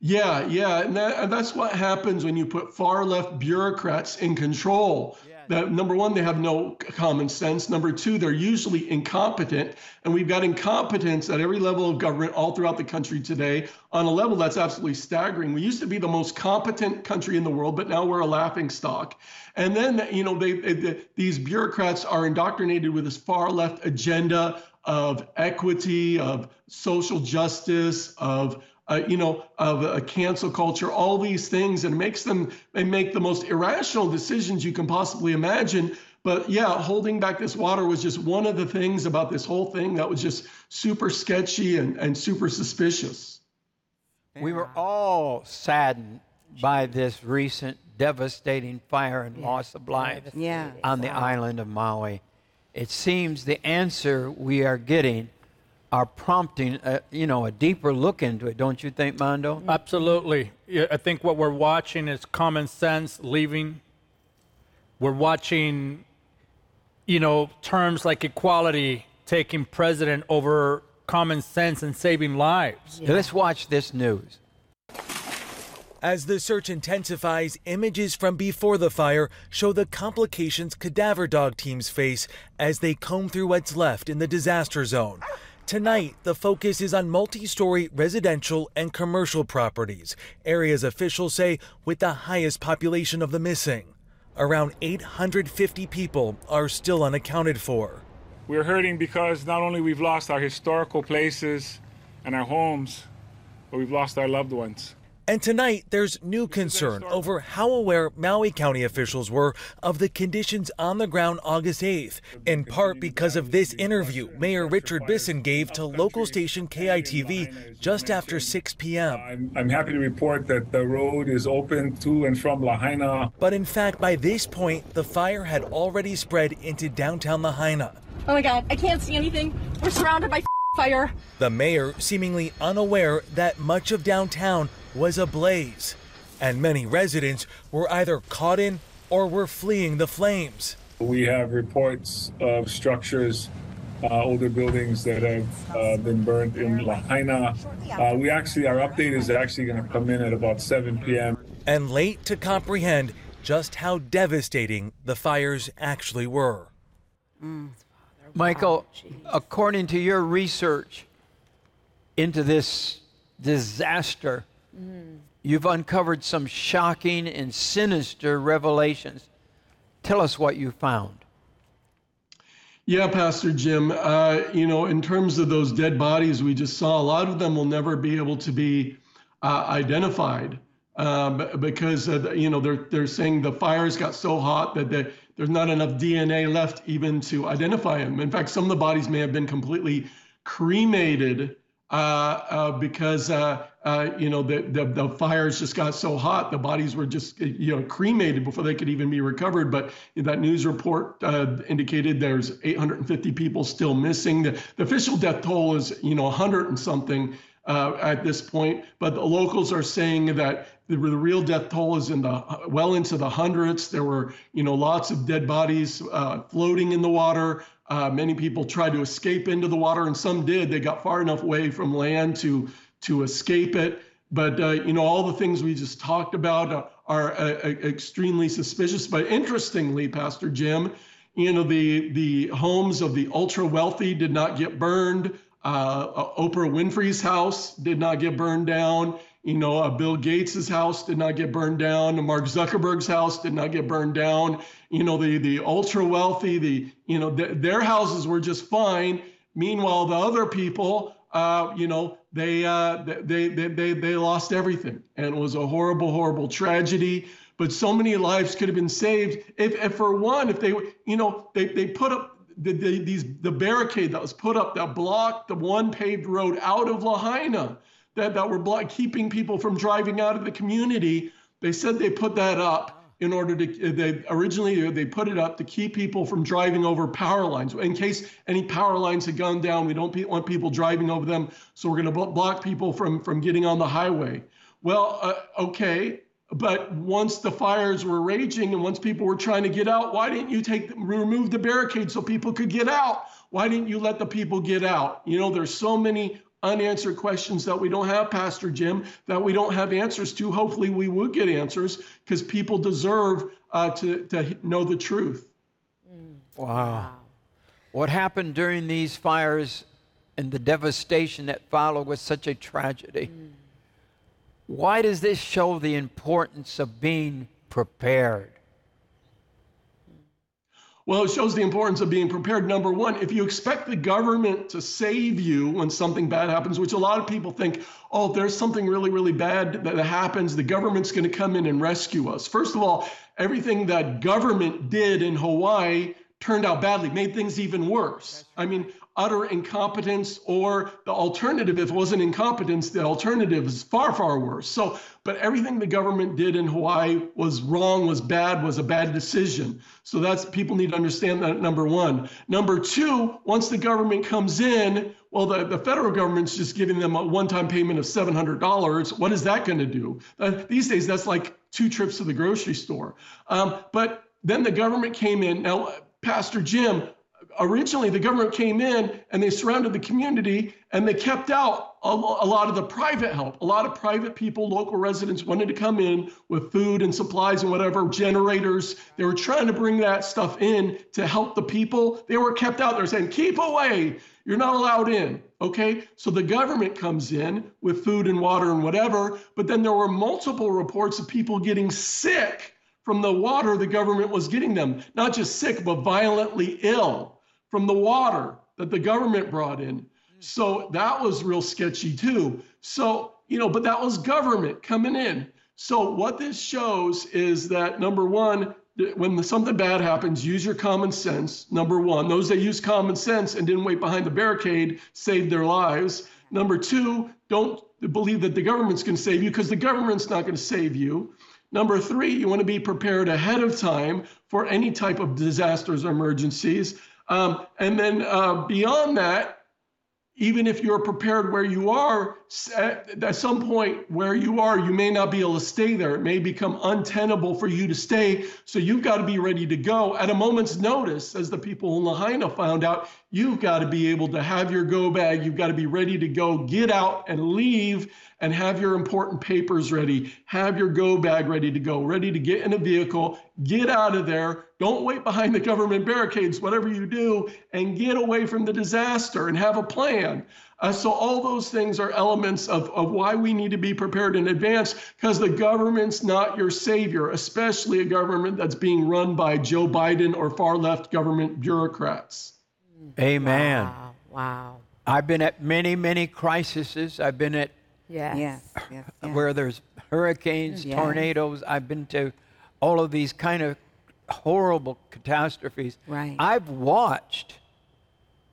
Speaker 10: Yeah, yeah. And, that, and that's what happens when you put far left bureaucrats in control that number one, they have no common sense. Number two, they're usually incompetent. And we've got incompetence at every level of government all throughout the country today on a level that's absolutely staggering. We used to be the most competent country in the world, but now we're a laughing stock. And then, you know, they, they these bureaucrats are indoctrinated with this far left agenda of equity, of social justice, of uh, you know, of a cancel culture, all these things, and it makes them they make the most irrational decisions you can possibly imagine. But yeah, holding back this water was just one of the things about this whole thing that was just super sketchy and, and super suspicious.
Speaker 2: We were all saddened by this recent devastating fire and yeah. loss of life
Speaker 13: yeah.
Speaker 2: on the island of Maui. It seems the answer we are getting are prompting, a, you know, a deeper look into it, don't you think, Mondo?
Speaker 4: Absolutely. I think what we're watching is common sense leaving. We're watching, you know, terms like equality taking precedent over common sense and saving lives.
Speaker 2: Yeah. Let's watch this news.
Speaker 14: As the search intensifies, images from before the fire show the complications cadaver dog teams face as they comb through what's left in the disaster zone. Tonight, the focus is on multi story residential and commercial properties, areas officials say with the highest population of the missing. Around 850 people are still unaccounted for.
Speaker 15: We're hurting because not only we've lost our historical places and our homes, but we've lost our loved ones.
Speaker 14: And tonight, there's new concern over how aware Maui County officials were of the conditions on the ground August 8th, in part because of this interview Mayor Richard Bissen gave to local station KITV just after 6 p.m.
Speaker 15: I'm, I'm happy to report that the road is open to and from Lahaina.
Speaker 14: But in fact, by this point, the fire had already spread into downtown Lahaina.
Speaker 16: Oh my God, I can't see anything. We're surrounded by
Speaker 13: fire.
Speaker 14: The mayor seemingly unaware that much of downtown was ablaze, and many residents were either caught in or were fleeing the flames.
Speaker 15: We have reports of structures, uh, older buildings that have uh, been burned in Lahaina. Uh, we actually, our update is actually going to come in at about 7 p.m.
Speaker 14: And late to comprehend just how devastating the fires actually were.
Speaker 2: Michael, according to your research into this disaster, you've uncovered some shocking and sinister revelations. Tell us what you found.
Speaker 10: Yeah, Pastor Jim. Uh, you know, in terms of those dead bodies we just saw, a lot of them will never be able to be uh, identified um, because uh, you know they're they're saying the fires got so hot that the, there's not enough DNA left even to identify them. In fact, some of the bodies may have been completely cremated uh, uh, because uh, uh, you know the, the, the fires just got so hot, the bodies were just you know cremated before they could even be recovered. But that news report uh, indicated there's 850 people still missing. The, the official death toll is you know 100 and something. Uh, at this point, but the locals are saying that the, real death toll is in the well into the hundreds. There were, you know, lots of dead bodies uh, floating in the water. Uh, many people tried to escape into the water, and some did. They got far enough away from land to to escape it. But uh, you know, all the things we just talked about are, are uh, extremely suspicious. But interestingly, Pastor Jim, you know, the the homes of the ultra wealthy did not get burned. Uh, Oprah Winfrey's house did not get burned down. You know, uh, Bill Gates's house did not get burned down. Mark Zuckerberg's house did not get burned down. You know, the the ultra wealthy, the you know, th- their houses were just fine. Meanwhile, the other people, uh, you know, they, uh, they they they they lost everything, and it was a horrible, horrible tragedy. But so many lives could have been saved if, if for one, if they, you know, they they put up the, the, these, the barricade that was put up that blocked the one paved road out of Lahaina that, that were block, keeping people from driving out of the community. They said they put that up in order to, they originally they put it up to keep people from driving over power lines. In case any power lines had gone down, we don't want people driving over them. So we're going to block people from, from getting on the highway. Well, uh, okay, but once the fires were raging and once people were trying to get out, why didn't you take remove the barricade so people could get out? Why didn't you let the people get out? You know, there's so many unanswered questions that we don't have, Pastor Jim, that we don't have answers to. Hopefully, we will get answers because people deserve uh, to to know the truth.
Speaker 2: Wow. What happened during these fires and the devastation that followed was such a tragedy. Mm. Why does this show the importance of being prepared?
Speaker 10: Well, it shows the importance of being prepared. Number one, if you expect the government to save you when something bad happens, which a lot of people think, oh, if there's something really, really bad that happens, the government's going to come in and rescue us. First of all, everything that government did in Hawaii turned out badly, made things even worse. I mean, utter incompetence or the alternative if it wasn't incompetence the alternative is far far worse. So but everything the government did in hawaii was wrong was bad was a bad decision. So that's people need to understand that number one. Number two once the government comes in well the, the federal government's just giving them a one-time payment of $700 what is that going to do? Uh, these days that's like two trips to the grocery store. Um, but then the government came in. Now pastor jim originally the government came in and they surrounded the community and they kept out a, a, lot of the private help. A lot of private people, local residents wanted to come in with food and supplies and whatever, generators. They were trying to bring that stuff in to help the people. They were kept out there saying, keep away. You're not allowed in. Okay. So the government comes in with food and water and whatever. But then there were multiple reports of people getting sick from the water the government was getting them, not just sick, but violently ill from the water that the government brought in. So that was real sketchy too. So, you know, but that was government coming in. So what this shows is that number one, when something bad happens, use your common sense. Number one, those that use common sense and didn't wait behind the barricade saved their lives. Number two, don't believe that the government's going to save you because the government's not going to save you. Number three, you want to be prepared ahead of time for any type of disasters or emergencies. Um, and then uh, beyond that, even if you're prepared where you are, at some point where you are, you may not be able to stay there. It may become untenable for you to stay. So you've got to be ready to go at a moment's notice, as the people in Lahaina found out. You've got to be able to have your go bag. You've got to be ready to go, get out and leave and have your important papers ready. Have your go bag ready to go, ready to get in a vehicle, get out of there. Don't wait behind the government barricades, whatever you do, and get away from the disaster and have a plan. Uh, so, all those things are elements of, of why we need to be prepared in advance because the government's not your savior, especially a government that's being run by Joe Biden or far left government bureaucrats.
Speaker 2: Amen.
Speaker 3: Wow. wow.
Speaker 2: I've been at many, many crises. I've been at
Speaker 3: Yes.
Speaker 13: Yes. yes, yes.
Speaker 2: where there's hurricanes,
Speaker 13: Yes.
Speaker 2: tornadoes. I've been to all of these kind of horrible catastrophes.
Speaker 13: Right.
Speaker 2: I've watched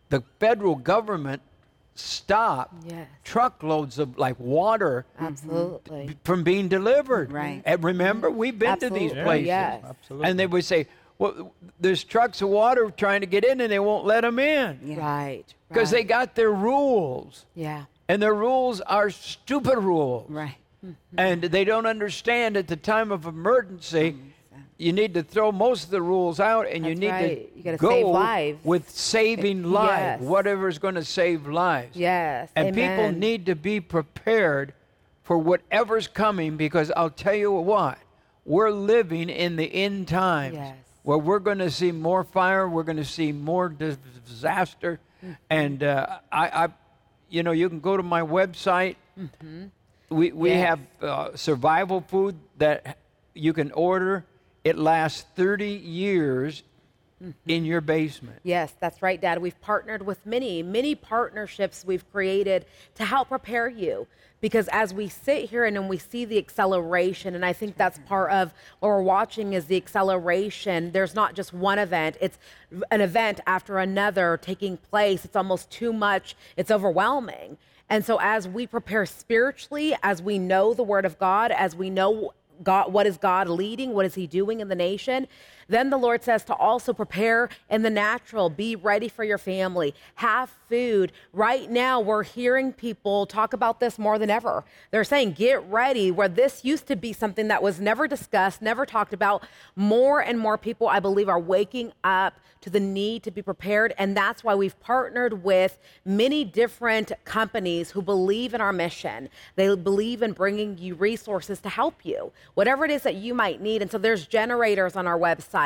Speaker 2: the federal government stop
Speaker 3: Yes.
Speaker 2: truckloads of like water
Speaker 3: Absolutely.
Speaker 2: from being delivered.
Speaker 13: Right.
Speaker 2: And remember, we've been to these places.
Speaker 3: yes.
Speaker 4: Absolutely.
Speaker 2: And they would say, well, there's trucks of water trying to get in and they won't let them in
Speaker 13: Yeah.
Speaker 3: Right.
Speaker 2: because they got their rules.
Speaker 3: Yeah.
Speaker 2: And their rules are stupid rules.
Speaker 13: Right.
Speaker 2: And they don't understand at the time of emergency, you need to throw most of the rules out and you need
Speaker 3: right.
Speaker 2: To
Speaker 3: gotta
Speaker 2: go
Speaker 3: save lives.
Speaker 2: with saving <laughs> lives,
Speaker 3: Yes.
Speaker 2: is going to save lives.
Speaker 3: Yes.
Speaker 2: And people need to be prepared for whatever's coming because I'll tell you what, we're living in the end times
Speaker 3: Yes.
Speaker 2: where we're going to see more fire, we're going to see more disaster.
Speaker 3: Mm-hmm.
Speaker 2: And uh, I, I, you know, you can go to my website. We, we
Speaker 3: Yes.
Speaker 2: have uh, survival food that you can order. It lasts 30 years in your basement.
Speaker 3: Yes, that's right, Dad. We've partnered with many, many partnerships we've created to help prepare you. Because as we sit here and then we see the acceleration, and I think that's mm-hmm. part of what we're watching is the acceleration. There's not just one event, it's an event after another taking place. It's almost too much, it's overwhelming. And so as we prepare spiritually, as we know the word of God, as we know God, what is God leading? What is He doing in the nation? Then the Lord says to also prepare in the natural, be ready for your family, have food. Right now, we're hearing people talk about this more than ever. They're saying, get ready, where this used to be something that was never discussed, never talked about. More and more people, I believe, are waking up to the need to be prepared. And that's why we've partnered with many different companies who believe in our mission. They believe in bringing you resources to help you, whatever it is that you might need. And so there's generators on our website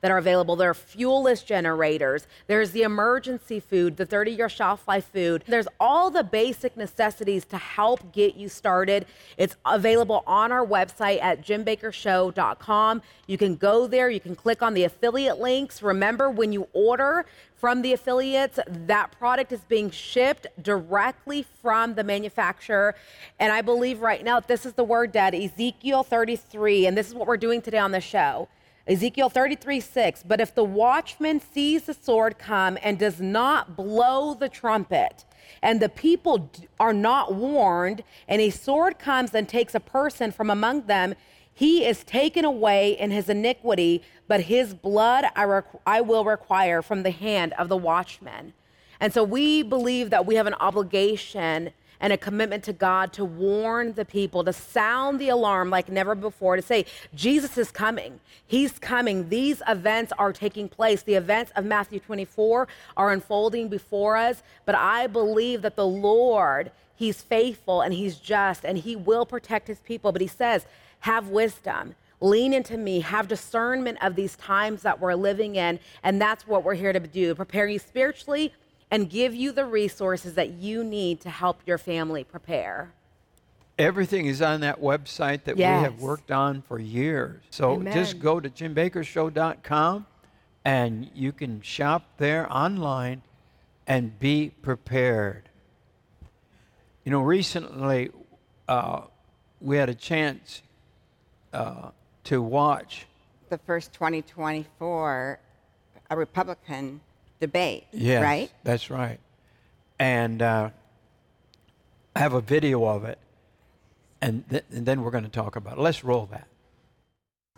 Speaker 3: that are available. There are fuelless generators. There's the emergency food, the 30 year shelf life food. There's all the basic necessities to help get you started. It's available on our website at jimbakkershow.com. You can go there, you can click on the affiliate links. Remember, when you order from the affiliates, that product is being shipped directly from the manufacturer. And I believe right now, this is the word, Dad, Ezekiel 33, and this is what we're doing today on the show. Ezekiel 33 6. But if the watchman sees the sword come and does not blow the trumpet, and the people are not warned, and a sword comes and takes a person from among them, he is taken away in his iniquity, but his blood I, requ- I will require from the hand of the watchman. And so we believe that we have an obligation and a commitment to God to warn the people, to sound the alarm like never before, to say, Jesus is coming. He's coming. These events are taking place. The events of Matthew 24 are unfolding before us. But I believe that the Lord, He's faithful and He's just and He will protect His people. But He says, have wisdom. Lean into me, have discernment of these times that we're living in. And that's what we're here to do prepare you spiritually and give you the resources that you need to help your family prepare.
Speaker 2: Everything is on that website that we have worked on for years. So
Speaker 3: Amen.
Speaker 2: just go to jimbakkershow.com and you can shop there online and be prepared. You know, recently uh, we had a chance uh, to watch.
Speaker 13: The first 2024, a Republican debate,
Speaker 2: Yes,
Speaker 13: right?
Speaker 2: That's right. And uh, I have a video of it, and, th- and then we're going to talk about it. Let's roll that.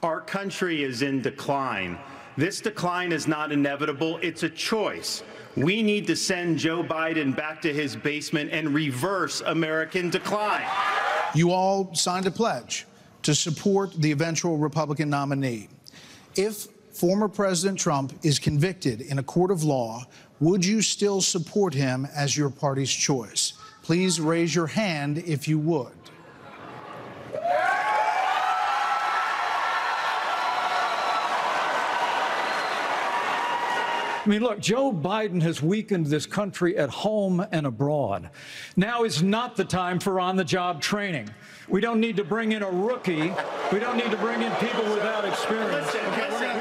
Speaker 16: Our country is in decline. This decline is not inevitable, it's a choice. We need to send Joe Biden back to his basement and reverse American decline.
Speaker 17: You all signed a pledge to support the eventual Republican nominee. If former President Trump is convicted in a court of law, would you still support him as your party's choice? Please raise your hand if you would.
Speaker 18: I mean, look, Joe Biden has weakened this country at home and abroad. Now is not the time for on the job training. We don't need to bring in a rookie. We don't need to bring in people without experience. Okay, we need to bring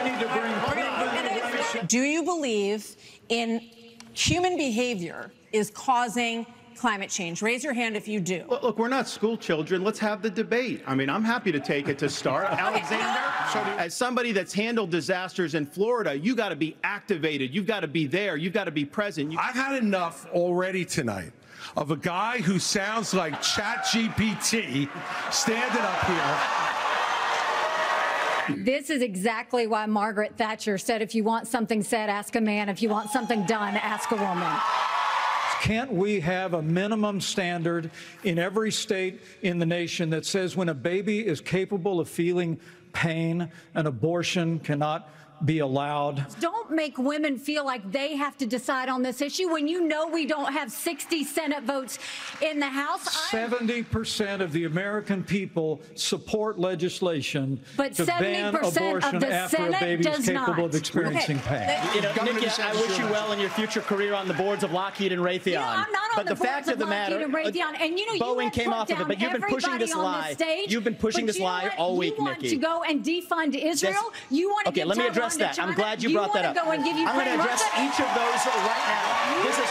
Speaker 19: Do you believe in human behavior is causing climate change? Raise your hand if you do.
Speaker 16: Look, look, we're not school children. Let's have the debate. I mean, I'm happy to take it to start. <laughs> Alexander, <laughs> as somebody that's handled disasters in Florida, you got to be activated. You've got to be there. You've got to be present. You-
Speaker 20: I've had enough already tonight of a guy who sounds like ChatGPT standing up here.
Speaker 21: This is exactly why Margaret Thatcher said if you want something said, ask a man. If you want something done, ask a woman.
Speaker 18: Can't we have a minimum standard in every state in the nation that says when a baby is capable of feeling pain, an abortion cannot be allowed?
Speaker 21: Don't make women feel like they have to decide on this issue when you know we don't have 60 Senate votes in the House.
Speaker 18: 70% of the American people support legislation
Speaker 21: But
Speaker 18: to ban
Speaker 21: 70% of
Speaker 18: abortion
Speaker 21: the
Speaker 18: after
Speaker 21: Senate
Speaker 18: a baby is
Speaker 21: does
Speaker 18: capable
Speaker 21: not.
Speaker 18: of experiencing
Speaker 21: Okay.
Speaker 18: pain.
Speaker 22: You know, Nikki, I wish you well in your future career on the boards of Lockheed and Raytheon.
Speaker 21: You know, I'm not on
Speaker 22: but
Speaker 21: the,
Speaker 22: the, fact
Speaker 21: boards
Speaker 22: of the matter,
Speaker 21: Lockheed and Raytheon, and you know,
Speaker 22: Boeing
Speaker 21: have
Speaker 22: came off of it, but you've been pushing this
Speaker 21: on
Speaker 22: lie.
Speaker 21: stage,
Speaker 22: You've been pushing this
Speaker 21: you
Speaker 22: lie all week, Nikki.
Speaker 21: You want
Speaker 22: Nikki.
Speaker 21: to go and defund Israel. you want to
Speaker 22: okay,
Speaker 21: give
Speaker 22: let me
Speaker 21: Taiwan
Speaker 22: address
Speaker 21: to
Speaker 22: that. I'm glad you,
Speaker 21: you
Speaker 22: brought that up.
Speaker 21: go and give
Speaker 22: I'm going to address
Speaker 21: Look at-
Speaker 22: each of those right now. This is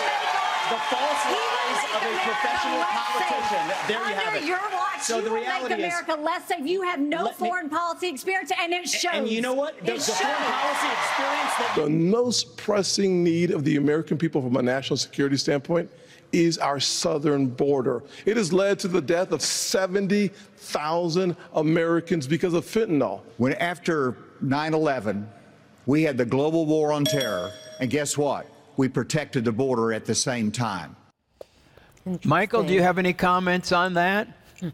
Speaker 22: the false lies of a professional politician. There you have
Speaker 21: Under
Speaker 22: it.
Speaker 21: your watch,
Speaker 22: so
Speaker 21: you
Speaker 22: the
Speaker 21: will
Speaker 22: reality
Speaker 21: make
Speaker 22: is,
Speaker 21: America less safe. You have no
Speaker 22: Let me-
Speaker 21: foreign policy experience, and it shows.
Speaker 22: and you know what? The, the foreign policy experience that
Speaker 23: The most pressing need of the American people from a national security standpoint is our southern border. It has led to the death of 70,000 Americans because of fentanyl.
Speaker 24: When after 9 11, we had the global war on terror, and guess what? We protected the border at the same time.
Speaker 2: Michael, do you have any comments on that? <laughs>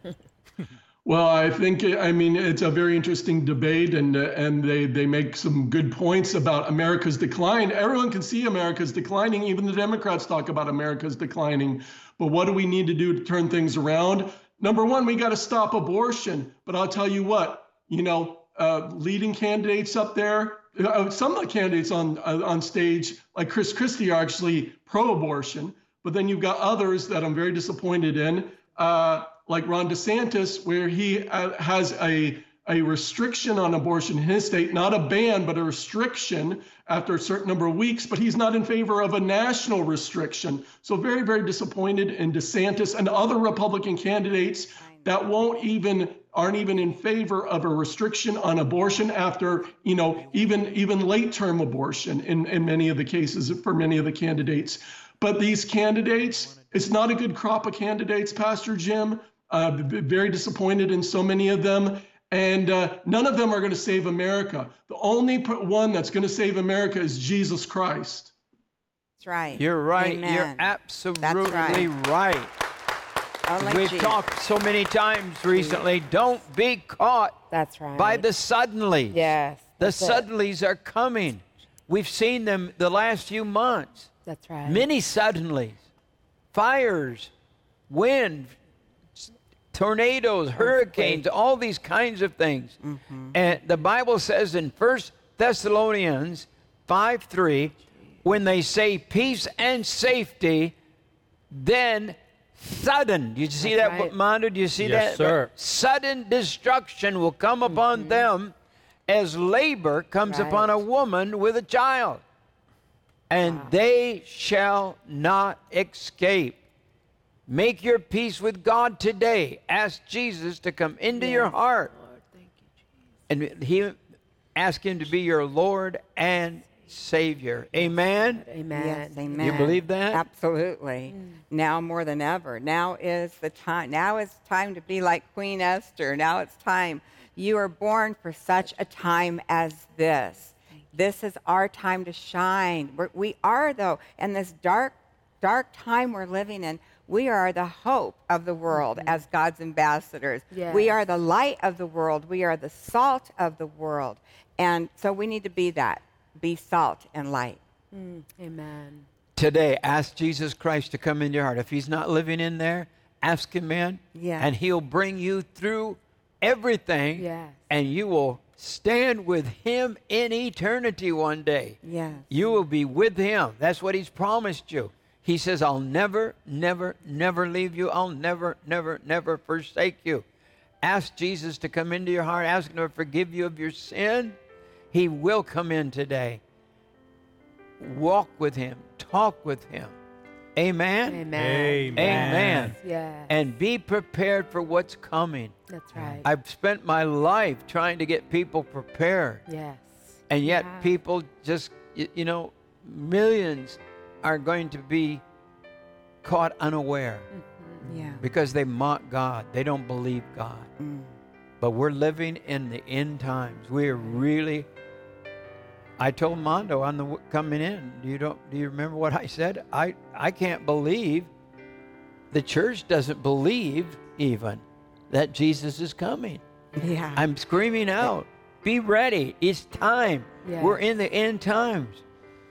Speaker 10: Well, I think I mean it's a very interesting debate, and uh, and they they make some good points about America's decline. Everyone can see America's declining. Even the Democrats talk about America's declining. But what do we need to do to turn things around? Number one, we got to stop abortion. But I'll tell you what, you know, uh, leading candidates up there, some of the candidates on uh, on stage, like Chris Christie, are actually pro-abortion. But then you've got others that I'm very disappointed in, uh, like Ron DeSantis, where he uh, has a a restriction on abortion in his state, not a ban, but a restriction after a certain number of weeks. But he's not in favor of a national restriction. So very, very disappointed in DeSantis and other Republican candidates that won't even aren't even in favor of a restriction on abortion after you know even even late term abortion in, in many of the cases for many of the candidates but these candidates it's not a good crop of candidates pastor jim uh, b- very disappointed in so many of them and uh, none of them are going to save america the only one that's going to save america is jesus christ
Speaker 13: That's right.
Speaker 2: You're right. You're
Speaker 13: Amen.
Speaker 2: absolutely
Speaker 13: right.
Speaker 2: right.
Speaker 13: Only
Speaker 2: We've
Speaker 13: Jesus.
Speaker 2: talked so many times recently. Don't be caught
Speaker 3: That's right.
Speaker 2: by the suddenlies.
Speaker 3: Yes.
Speaker 2: The
Speaker 3: that's it.
Speaker 2: suddenlies are coming. We've seen them the last few months.
Speaker 3: That's right.
Speaker 2: Many suddenlies. Fires, wind, s- tornadoes, hurricanes, all these kinds of things.
Speaker 3: Mm-hmm.
Speaker 2: And the Bible says in 1 Thessalonians 5 3, when they say peace and safety, then sudden. Did you see
Speaker 3: That's
Speaker 2: that,
Speaker 3: right.
Speaker 2: Mondo? Do you see
Speaker 4: Yes,
Speaker 2: that?
Speaker 4: sir.
Speaker 2: Sudden destruction will come upon them as labor comes
Speaker 3: Right.
Speaker 2: upon a woman with a child. And they shall not escape. Make your peace with God today. Ask Jesus to come into your
Speaker 3: Yes,
Speaker 2: heart. And he ask him to be your Lord and Savior. Amen.
Speaker 3: Amen.
Speaker 13: Yes, amen.
Speaker 2: You believe that?
Speaker 13: Absolutely. Now more than ever. Now is the time. Now is time to be like Queen Esther. Now it's time. You are born for such a time as this. This is our time to shine. We're, we are, though, in this dark, dark time we're living in, we are the hope of the world
Speaker 3: Mm-hmm.
Speaker 13: as God's ambassadors.
Speaker 3: Yes.
Speaker 13: We are the light of the world. We are the salt of the world. And so we need to be that be salt and light.
Speaker 3: Mm, amen.
Speaker 2: Today, ask Jesus Christ to come in your heart. If he's not living in there, ask him in.
Speaker 13: Yes.
Speaker 2: And he'll bring you through everything.
Speaker 3: Yes.
Speaker 2: And you will stand with him in eternity one day.
Speaker 13: Yes.
Speaker 2: You will be with him. That's what he's promised you. He says, I'll never, never, never leave you. I'll never, never, never forsake you. Ask Jesus to come into your heart. Ask him to forgive you of your sin. He will come in today. Walk with him. Talk with him. Amen.
Speaker 3: Amen.
Speaker 2: Amen.
Speaker 3: Yes.
Speaker 2: And be prepared for what's coming.
Speaker 3: That's right.
Speaker 2: I've spent my life trying to get people prepared.
Speaker 3: Yes.
Speaker 2: And yet,
Speaker 3: Yeah.
Speaker 2: people just, you know, millions are going to be caught unaware mm-hmm.
Speaker 13: Yeah.
Speaker 2: because they mock God. They don't believe God. Mm. But we're living in the end times. We are really. I told Mondo on the coming in. Do you don't? Do you remember what I said? I I can't believe the church doesn't believe even that Jesus is coming.
Speaker 13: Yeah.
Speaker 2: I'm screaming out, be ready. It's time.
Speaker 3: Yeah.
Speaker 2: We're in the end times.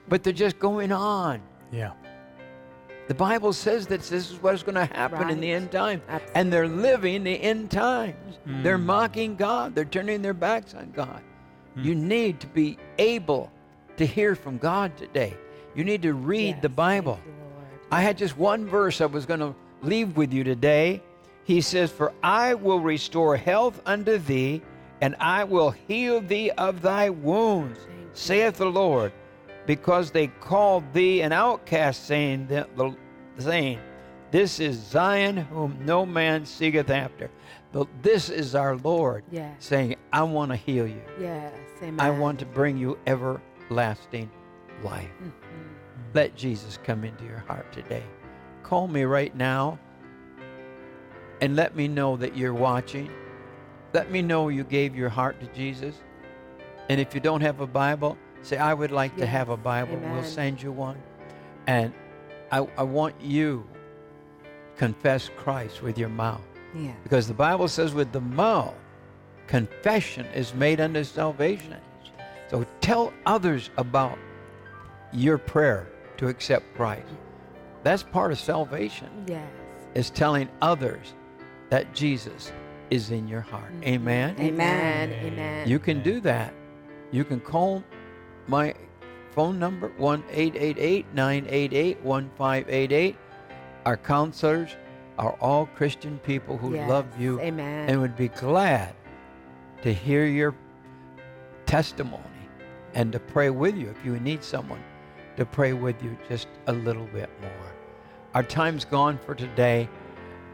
Speaker 2: But they're just going on.
Speaker 4: Yeah.
Speaker 2: The Bible says that this is what is going to happen in the end time. And they're living the end times. They're mm. mocking God. They're turning their backs on God. You hmm. need to be able to hear from God today. You need to read the Bible. I had just one verse I was going to leave with you today. He says, For I will restore health unto thee, and I will heal thee of thy wounds, saith the Lord, because they called thee an outcast, saying, that the, saying This is Zion, whom no man seeketh after. But this is our Lord
Speaker 3: Yes.
Speaker 2: saying, I want to heal you.
Speaker 3: Yes. Amen.
Speaker 2: I want to bring you everlasting life. Mm-hmm. Let Jesus come into your heart today. Call me right now and let me know that you're watching. Let me know you gave your heart to Jesus. And if you don't have a Bible, say, I would like to have a Bible. We'll send you one. And I, I want you confess Christ with your mouth.
Speaker 13: Yeah.
Speaker 2: Because the Bible says, with the mouth, confession is made unto salvation. So tell others about your prayer to accept Christ. That's part of salvation,
Speaker 3: Yes.
Speaker 2: is telling others that Jesus is in your heart. Mm-hmm. Amen?
Speaker 3: Amen. Amen.
Speaker 2: You can do that. You can call my phone number 1 888 988 1588. Our counselors are all Christian people who
Speaker 3: Yes,
Speaker 2: love you
Speaker 3: amen.
Speaker 2: and would be glad to hear your testimony and to pray with you if you need someone to pray with you just a little bit more. Our time's gone for today.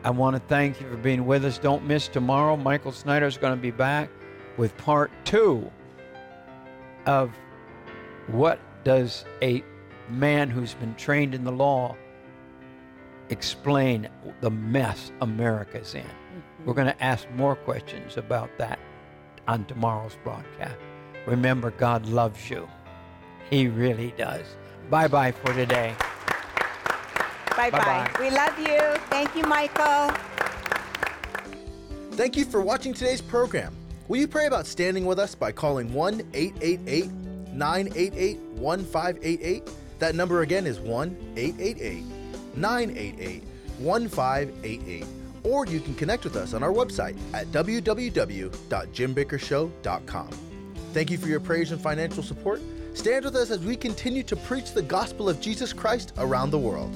Speaker 2: I want to thank you for being with us. Don't miss tomorrow. Michael Snyder is going to be back with part two of what does a man who's been trained in the law explain the mess America's in. We're going to ask more questions about that on tomorrow's broadcast. Remember, God loves you. He really does. Bye bye for today.
Speaker 13: Bye bye. We love you. Thank you, Michael.
Speaker 1: Thank you for watching today's program. Will you pray about standing with us by calling 1 888 988 1588? That number again is 1 888 988 1588. Or you can connect with us on our website at www.jimbakkershow.com. Thank you for your prayers and financial support. Stand with us as we continue to preach the gospel of Jesus Christ around the world.